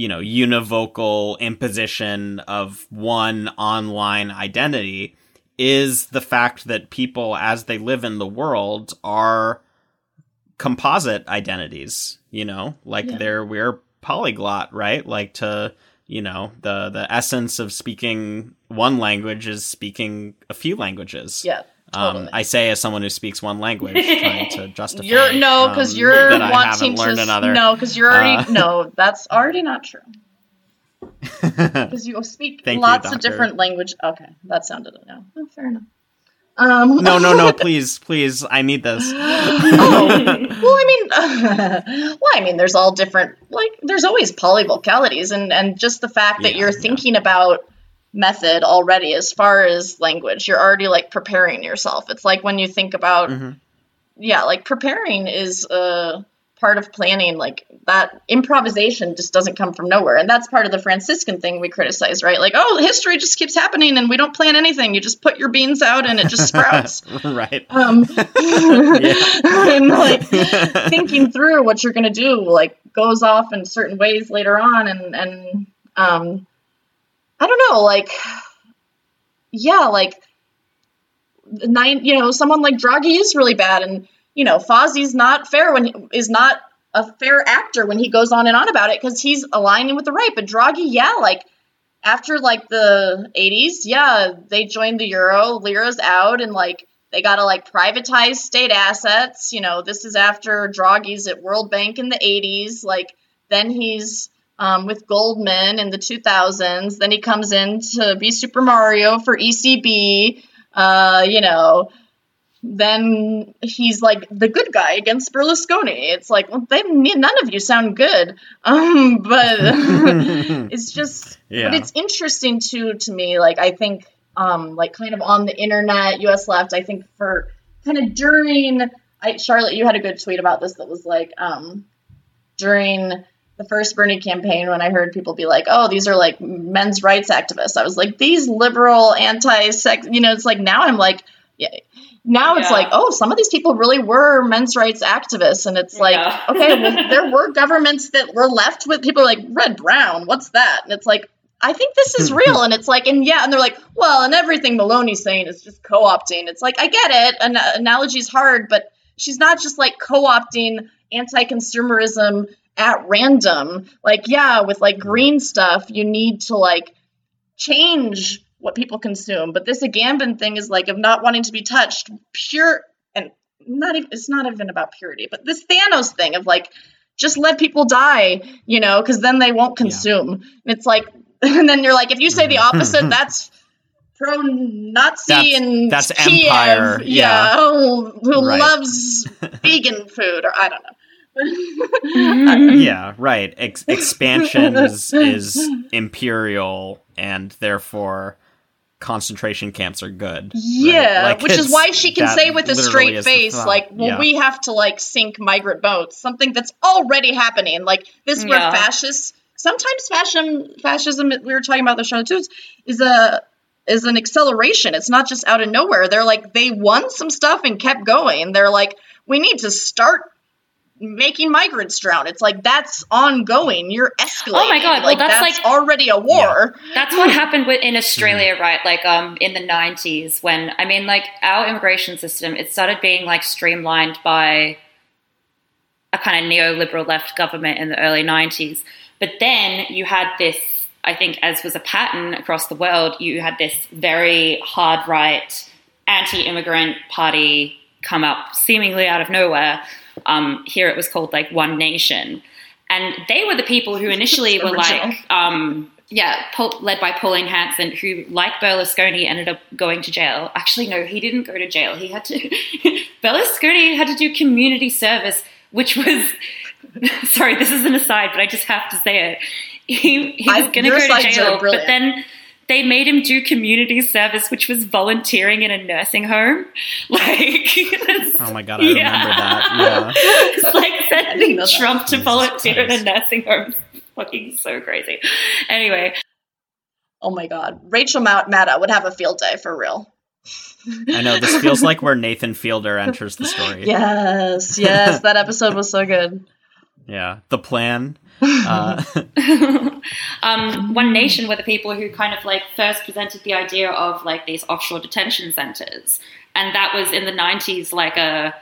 you know, univocal imposition of one online identity is the fact that people, as they live in the world, are composite identities. You know, like yeah. they're we're polyglot, right? Like to you know the the essence of speaking one language is speaking a few languages. Yeah. Um, totally. Um, I say as someone who speaks one language, trying to [laughs] justify. You're no, because um, you're wanting to. Another. No, because you're already uh, no. That's already not true. [laughs] Because you speak lots you, of different language. Okay, that sounded no. Oh, fair enough. Um, no, no, no! Please, please, I need this. oh, [gasps] well, I mean, uh, [laughs] well, I mean, there's all different. Like, there's always polyvocalities, and and just the fact that yeah, you're thinking yeah. about method already as far as language. You're already like preparing yourself. It's like when you think about mm-hmm. yeah, like preparing is a part of planning like that improvisation just doesn't come from nowhere. And that's part of the franciscan thing we criticize right? Like oh history just keeps happening and we don't plan anything. You just put your beans out and it just [laughs] sprouts. Right. Um [laughs] [laughs] and like thinking through what you're going to do like goes off in certain ways later on and and um I don't know, like, yeah, like nine, you know, someone like Draghi is really bad, and you know, Fazi's not fair when he, is not a fair actor when he goes on and on about it because he's aligning with the right. But Draghi, yeah, like after like the 80s, yeah, they joined the euro, lira's out, and like they got to like privatize state assets. You know, this is after Draghi's at World Bank in the 80s. Like then he's um, with Goldman in the 2000s. Then he comes in to be Super Mario for ECB. Uh, you know, then he's like the good guy against Berlusconi. It's like, well, they none of you sound good. [laughs] Um, but [laughs] it's just, yeah. but it's interesting too to me. Like I think, um, like kind of on the internet, U.S. left. I think for kind of during, I Charlotte, you had a good tweet about this that was like, um, during the first Bernie campaign when I heard people be like, "Oh, these are like men's rights activists." I was like, "These liberal anti-sex," you know. It's like now I'm like, yeah. Now it's yeah. like, oh, some of these people really were men's rights activists, and it's like, yeah. okay, well, [laughs] there were governments that were left with people like red brown. What's that? And it's like, I think this is real. and it's like, and yeah, and they're like, well, and everything Meloni's saying is just co-opting. It's like, I get it. An analogy's hard, but she's not just like co-opting anti-consumerism at random. Like, yeah, with like green stuff, you need to like change what people consume. But this Agamben thing is like of not wanting to be touched, pure and not even it's not even about purity, but this Thanos thing of like just let people die, you know, because then they won't consume. Yeah. And it's like, [laughs] and then you're like, if you say the mm-hmm. opposite, [laughs] that's pro Nazi and that's Kiev, empire, yeah, yeah who, who right. loves [laughs] vegan food, or I don't know. Mm-hmm. yeah, right. Ex- expansion is, is imperial, and therefore concentration camps are good. Yeah, right? like which is why she can say with a straight face, like, "Well, yeah. we have to like sink migrant boats," something that's already happening. Like this, where yeah. fascists sometimes fascism, fascism. We were talking about the show too. Is a is an acceleration. It's not just out of nowhere. They're like they won some stuff and kept going. They're like, we need to start making migrants drown. It's like that's ongoing. You're escalating. Oh my God, well, like that's that's, like- already a war. That's what happened with, in Australia, right? Like um, in the '90s, when I mean, like our immigration system, it started being like streamlined by a kind of neoliberal left government in the early '90s. But then you had this, I think, as was a pattern across the world, you had this very hard right, anti-immigrant party come up seemingly out of nowhere. Um, here it was called like One Nation. And they were the people who initially were Original. like, um, yeah, Paul, led by Pauline Hanson, who, like Berlusconi, ended up going to jail. Actually, no, he didn't go to jail. He had to. [laughs] Berlusconi had to do community service, which was. [laughs] Sorry, this is an aside, but I just have to say it. He, he was going to go to jail, but then they made him do community service, which was volunteering in a nursing home. [laughs] Like, Oh my god, I Yeah. remember that. Yeah. [laughs] it's like didn't sending. Trump to Jesus volunteer in a nursing home. Fucking so crazy. Anyway, Oh my god, Rachel Mount Matta would have a field day for real. I know this feels like [laughs] where Nathan Fielder enters the story. Yes, yes, that episode was so good. Yeah. The plan. Uh, [laughs] um, One Nation were the people who kind of like first presented the idea of like these offshore detention centers, and that was in the '90s, like a,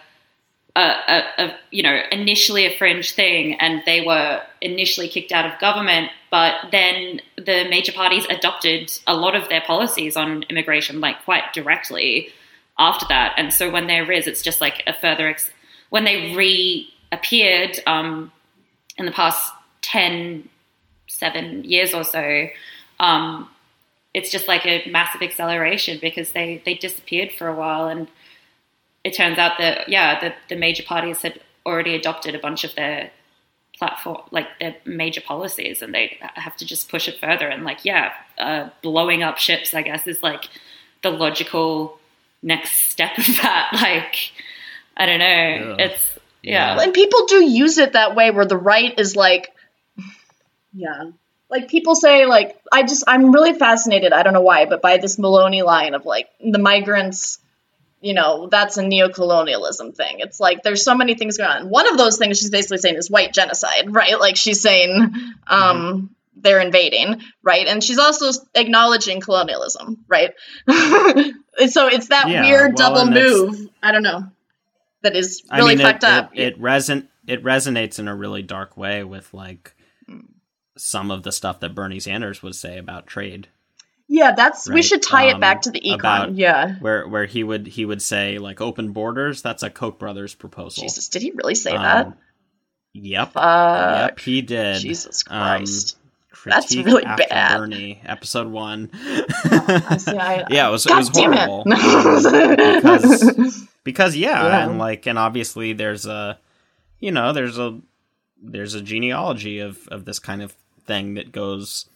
a, a, a you know initially a fringe thing, and they were initially kicked out of government, but then the major parties adopted a lot of their policies on immigration, like quite directly after that, and so when there is, it's just like a further ex- when they reappeared um, in the past 10 seven years or so, um, it's just like a massive acceleration because they, they disappeared for a while. And it turns out that, yeah, the, the major parties had already adopted a bunch of their platform, like their major policies, and they have to just push it further. And, like, yeah, uh, blowing up ships, I guess, is like the logical next step of that. [laughs] Like, I don't know. Yeah. It's, yeah. And people do use it that way where the right is like Yeah. Like people say like I just I'm really fascinated, I don't know why, but by this Meloni line of like the migrants you know, that's a neocolonialism thing. It's like there's so many things going on. One of those things she's basically saying is white genocide, [laughs] right? Like she's saying um they're invading, right? And she's also acknowledging colonialism, right? [laughs] so it's that Yeah, weird well, double move. I don't know. That is I really mean, fucked it, up. It, it reson it resonates in a really dark way with like some of the stuff that Bernie Sanders would say about trade, yeah, that's we should tie um, it back to the econ. yeah. where where he would he would say like open borders. That's a Koch brothers proposal. Jesus, did he really say Um, that? Yep. Fuck. yep, he did. Jesus Um, Christ. That's really bad. Bernie, episode one. See, I- [laughs] yeah, it was it God was damn horrible. it. because because yeah, [laughs] Yeah. and like and obviously there's a you know there's a there's a genealogy of of this kind of thing that goes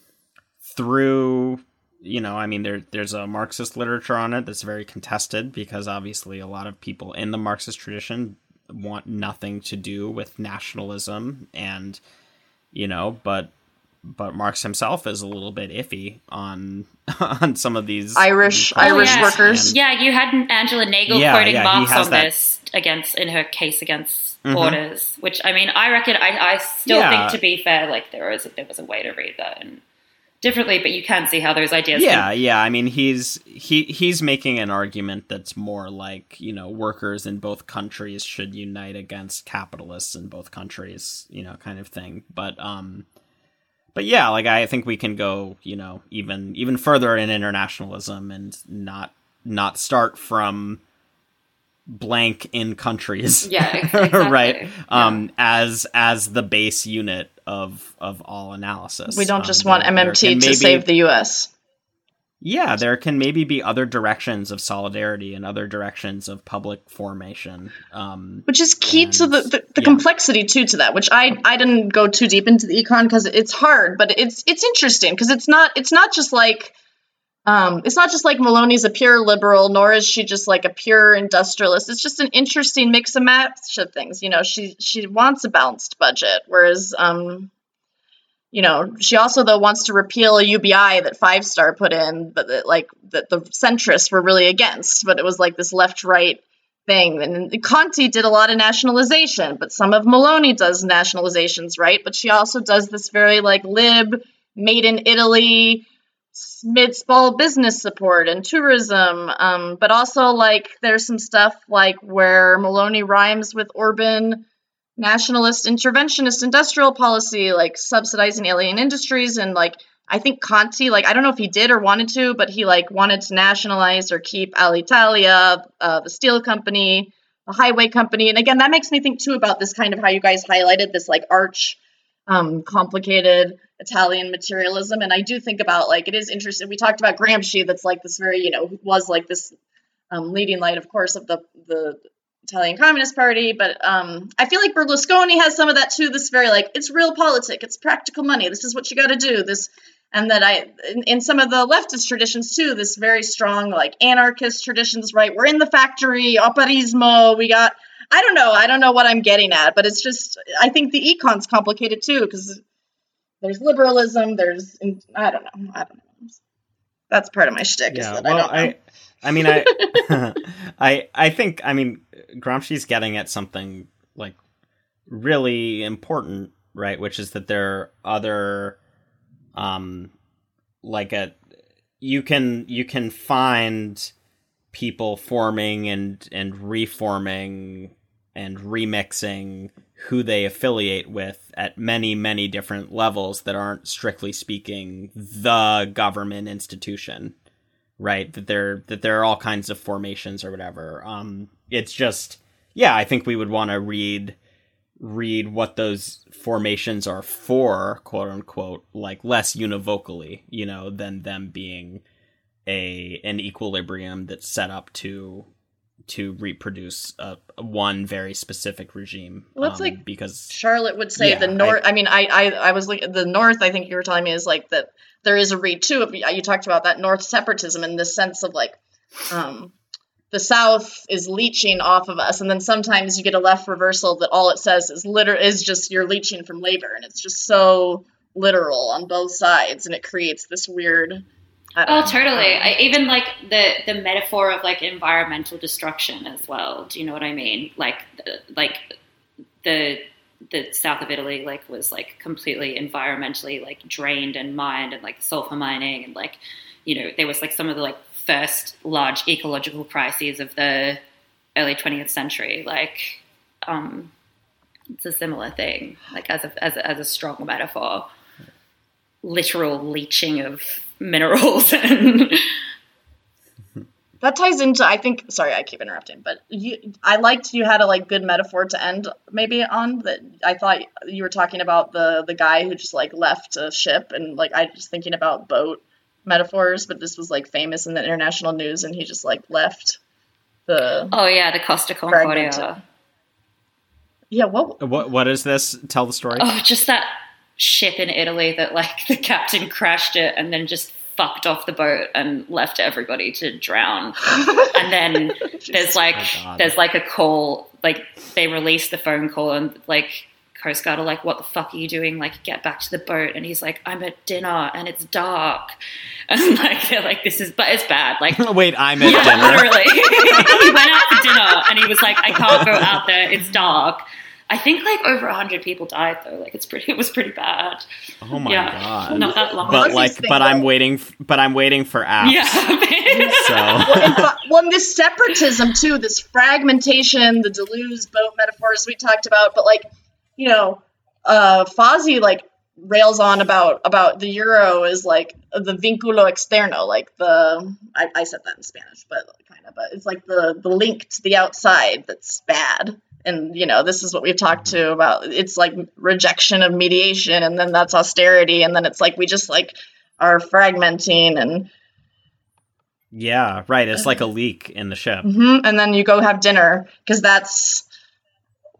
through you know i mean there there's a marxist literature on it that's very contested because obviously a lot of people in the marxist tradition want nothing to do with nationalism and you know but but marx himself is a little bit iffy on [laughs] on some of these Irish- these Irish questions, workers. and- Yeah, you had Angela Nagle Yeah, quoting yeah, Marx on that- this against in her case against Mhm. borders, which I mean, I reckon I, I still Yeah. think to be fair, like there was there was a way to read that and differently, but you can see how those ideas. yeah can- yeah i mean he's he he's making an argument that's more like you know workers in both countries should unite against capitalists in both countries you know kind of thing but um but yeah like i think we can go you know even even further in internationalism and not not start from blank in countries Yeah, [laughs] exactly. right um as as the base unit of of all analysis we don't Um, just want there- there MMT to maybe- save the US. yeah, there can maybe be other directions of solidarity and other directions of public formation. Um, Which is key to the, the, the yeah. complexity too to that, which I I didn't go too deep into the econ because it's hard, but it's it's interesting because it's not it's not just like um it's not just like Meloni's a pure liberal, nor is she just like a pure industrialist. It's just an interesting mix and match of things. You know, she she wants a balanced budget, whereas um you know, she also though wants to repeal a UBI that Five Star put in, but that like that the centrists were really against. But it was like this left right thing. And Conte did a lot of nationalization, but some of Meloni does nationalizations, right? But she also does this very like lib, made in Italy, mid small business support and tourism. Um, but also like there's some stuff like where Meloni rhymes with Orban nationalist interventionist industrial policy, like subsidizing alien industries and like I think Conte, like I don't know if he did or wanted to, but he like wanted to nationalize or keep Alitalia, uh, the steel company, the highway company, and again that makes me think too about this kind of how you guys highlighted this like arch, um, complicated Italian materialism, and I do think about like it is interesting. We talked about Gramsci, that's like this very you know was like this um, leading light, of course, of the the Italian Communist Party, but um, I feel like Berlusconi has some of that too. This very like it's realpolitik, it's practical money. This is what you got to do. This and that I in, in, some of the leftist traditions too. This very strong like anarchist traditions. Right, we're in the factory, operaismo. We got I don't know. I don't know what I'm getting at, but it's just I think the econ's complicated too because there's liberalism. There's I don't know. I don't know. That's part of my shtick. Yeah, well, I, I I mean, I, [laughs] [laughs] I, I think, I mean, Gramsci's getting at something like really important, right? Which is that there are other, um, like a, you can you can find people forming and and reforming and remixing who they affiliate with at many many different levels that aren't strictly speaking the government institution right? That there that there are all kinds of formations or whatever. Um, it's just yeah, I think we would want to read read what those formations are for, quote unquote, like less univocally, you know, than them being a an equilibrium that's set up to to reproduce one very specific regime. Well, that's um, like because Charlotte would say yeah, the north. I, I, mean, I, I I was like the north. I think you were telling me is like that there is a read too. You talked about that North separatism in the sense of like, um, the South is leeching off of us, and then sometimes you get a left reversal that all it says is liter is just you're leeching from labor, and it's just so literal on both sides, and it creates this weird. Oh, totally. I, even like the the metaphor of like environmental destruction as well. Do you know what I mean? Like, like the the south of Italy like was like completely environmentally like drained and mined and like sulfur mining and like you know there was like some of the like first large ecological crises of the early 20th century like um it's a similar thing like as a as a, as a strong metaphor literal leaching of minerals [laughs] and that ties into I think sorry I keep interrupting, but you I liked you had a like good metaphor to end maybe on that I thought you were talking about the the guy who just like left a ship and like I was thinking about boat metaphors, but this was like famous in the international news and he just like left the Oh yeah, the Costa Concordia. Yeah, what what what is this? Tell the story. Oh, just that ship in Italy that like [laughs] the captain crashed it and then just fucked off the boat and left everybody to drown. and then [laughs] there's like oh there's like a call, like they release the phone call and like Coast Guard are like, "What the fuck are you doing? Like, get back to the boat." And he's like, "I'm at dinner and it's dark." [laughs] And like they're like, "This is, but it's bad." Like, wait, I'm at yeah, dinner. Literally, he went out for dinner and he was like, "I can't go out there. It's dark." I think like over hundred people died though. Like it's pretty. It was pretty bad. Oh my yeah, god! Not that long. But like, but I'm waiting. But I'm waiting for apps. Yeah. [laughs] so well, well, this separatism too, this fragmentation, the Deleuze boat metaphors we talked about, but like, you know, uh, Fazi like rails on about about the euro is like the vinculo externo, like the I, I said that in Spanish, but kind of, but it's like the the link to the outside that's bad and you know this is what we've talked to about it's like rejection of mediation and then that's austerity and then it's like we just like are fragmenting and yeah right it's like a leak in the ship mm-hmm. and then you go have dinner because that's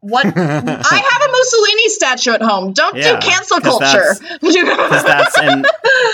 what [laughs] I have a Mussolini statue at home. Don't yeah, do cancel culture. [laughs] Because that's, that's in,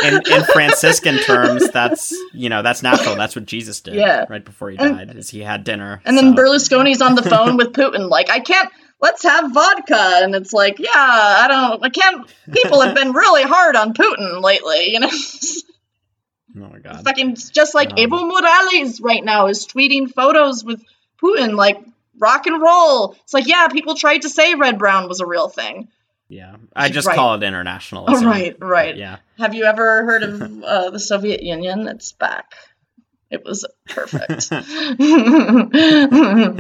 in, in [laughs] Franciscan terms, that's you know that's natural. That's what Jesus did. Yeah. right before he died, and, is he had dinner. And so. then Berlusconi's on the phone with Putin, like I can't. Let's have vodka, and it's like, yeah, I don't, I can't. People have been really hard on Putin lately, you know. oh my god! Fucking just like um, Evo Morales right now is tweeting photos with Putin, like rock and roll. It's like, yeah, people tried to say red brown was a real thing. Yeah, I just Right. call it international. Oh, right, right. Yeah. Have you ever heard of [laughs] uh, the Soviet Union? It's back. It was perfect. [laughs]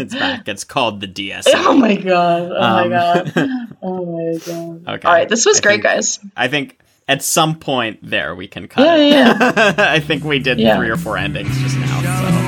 It's back. It's called the DSA. Oh my god. Oh my Um, god. [laughs] Oh my god. Okay. All right, this was I great, think- guys. I think at some point there we can cut Yeah, it. yeah, I think we did Yeah. three or four endings just now. So.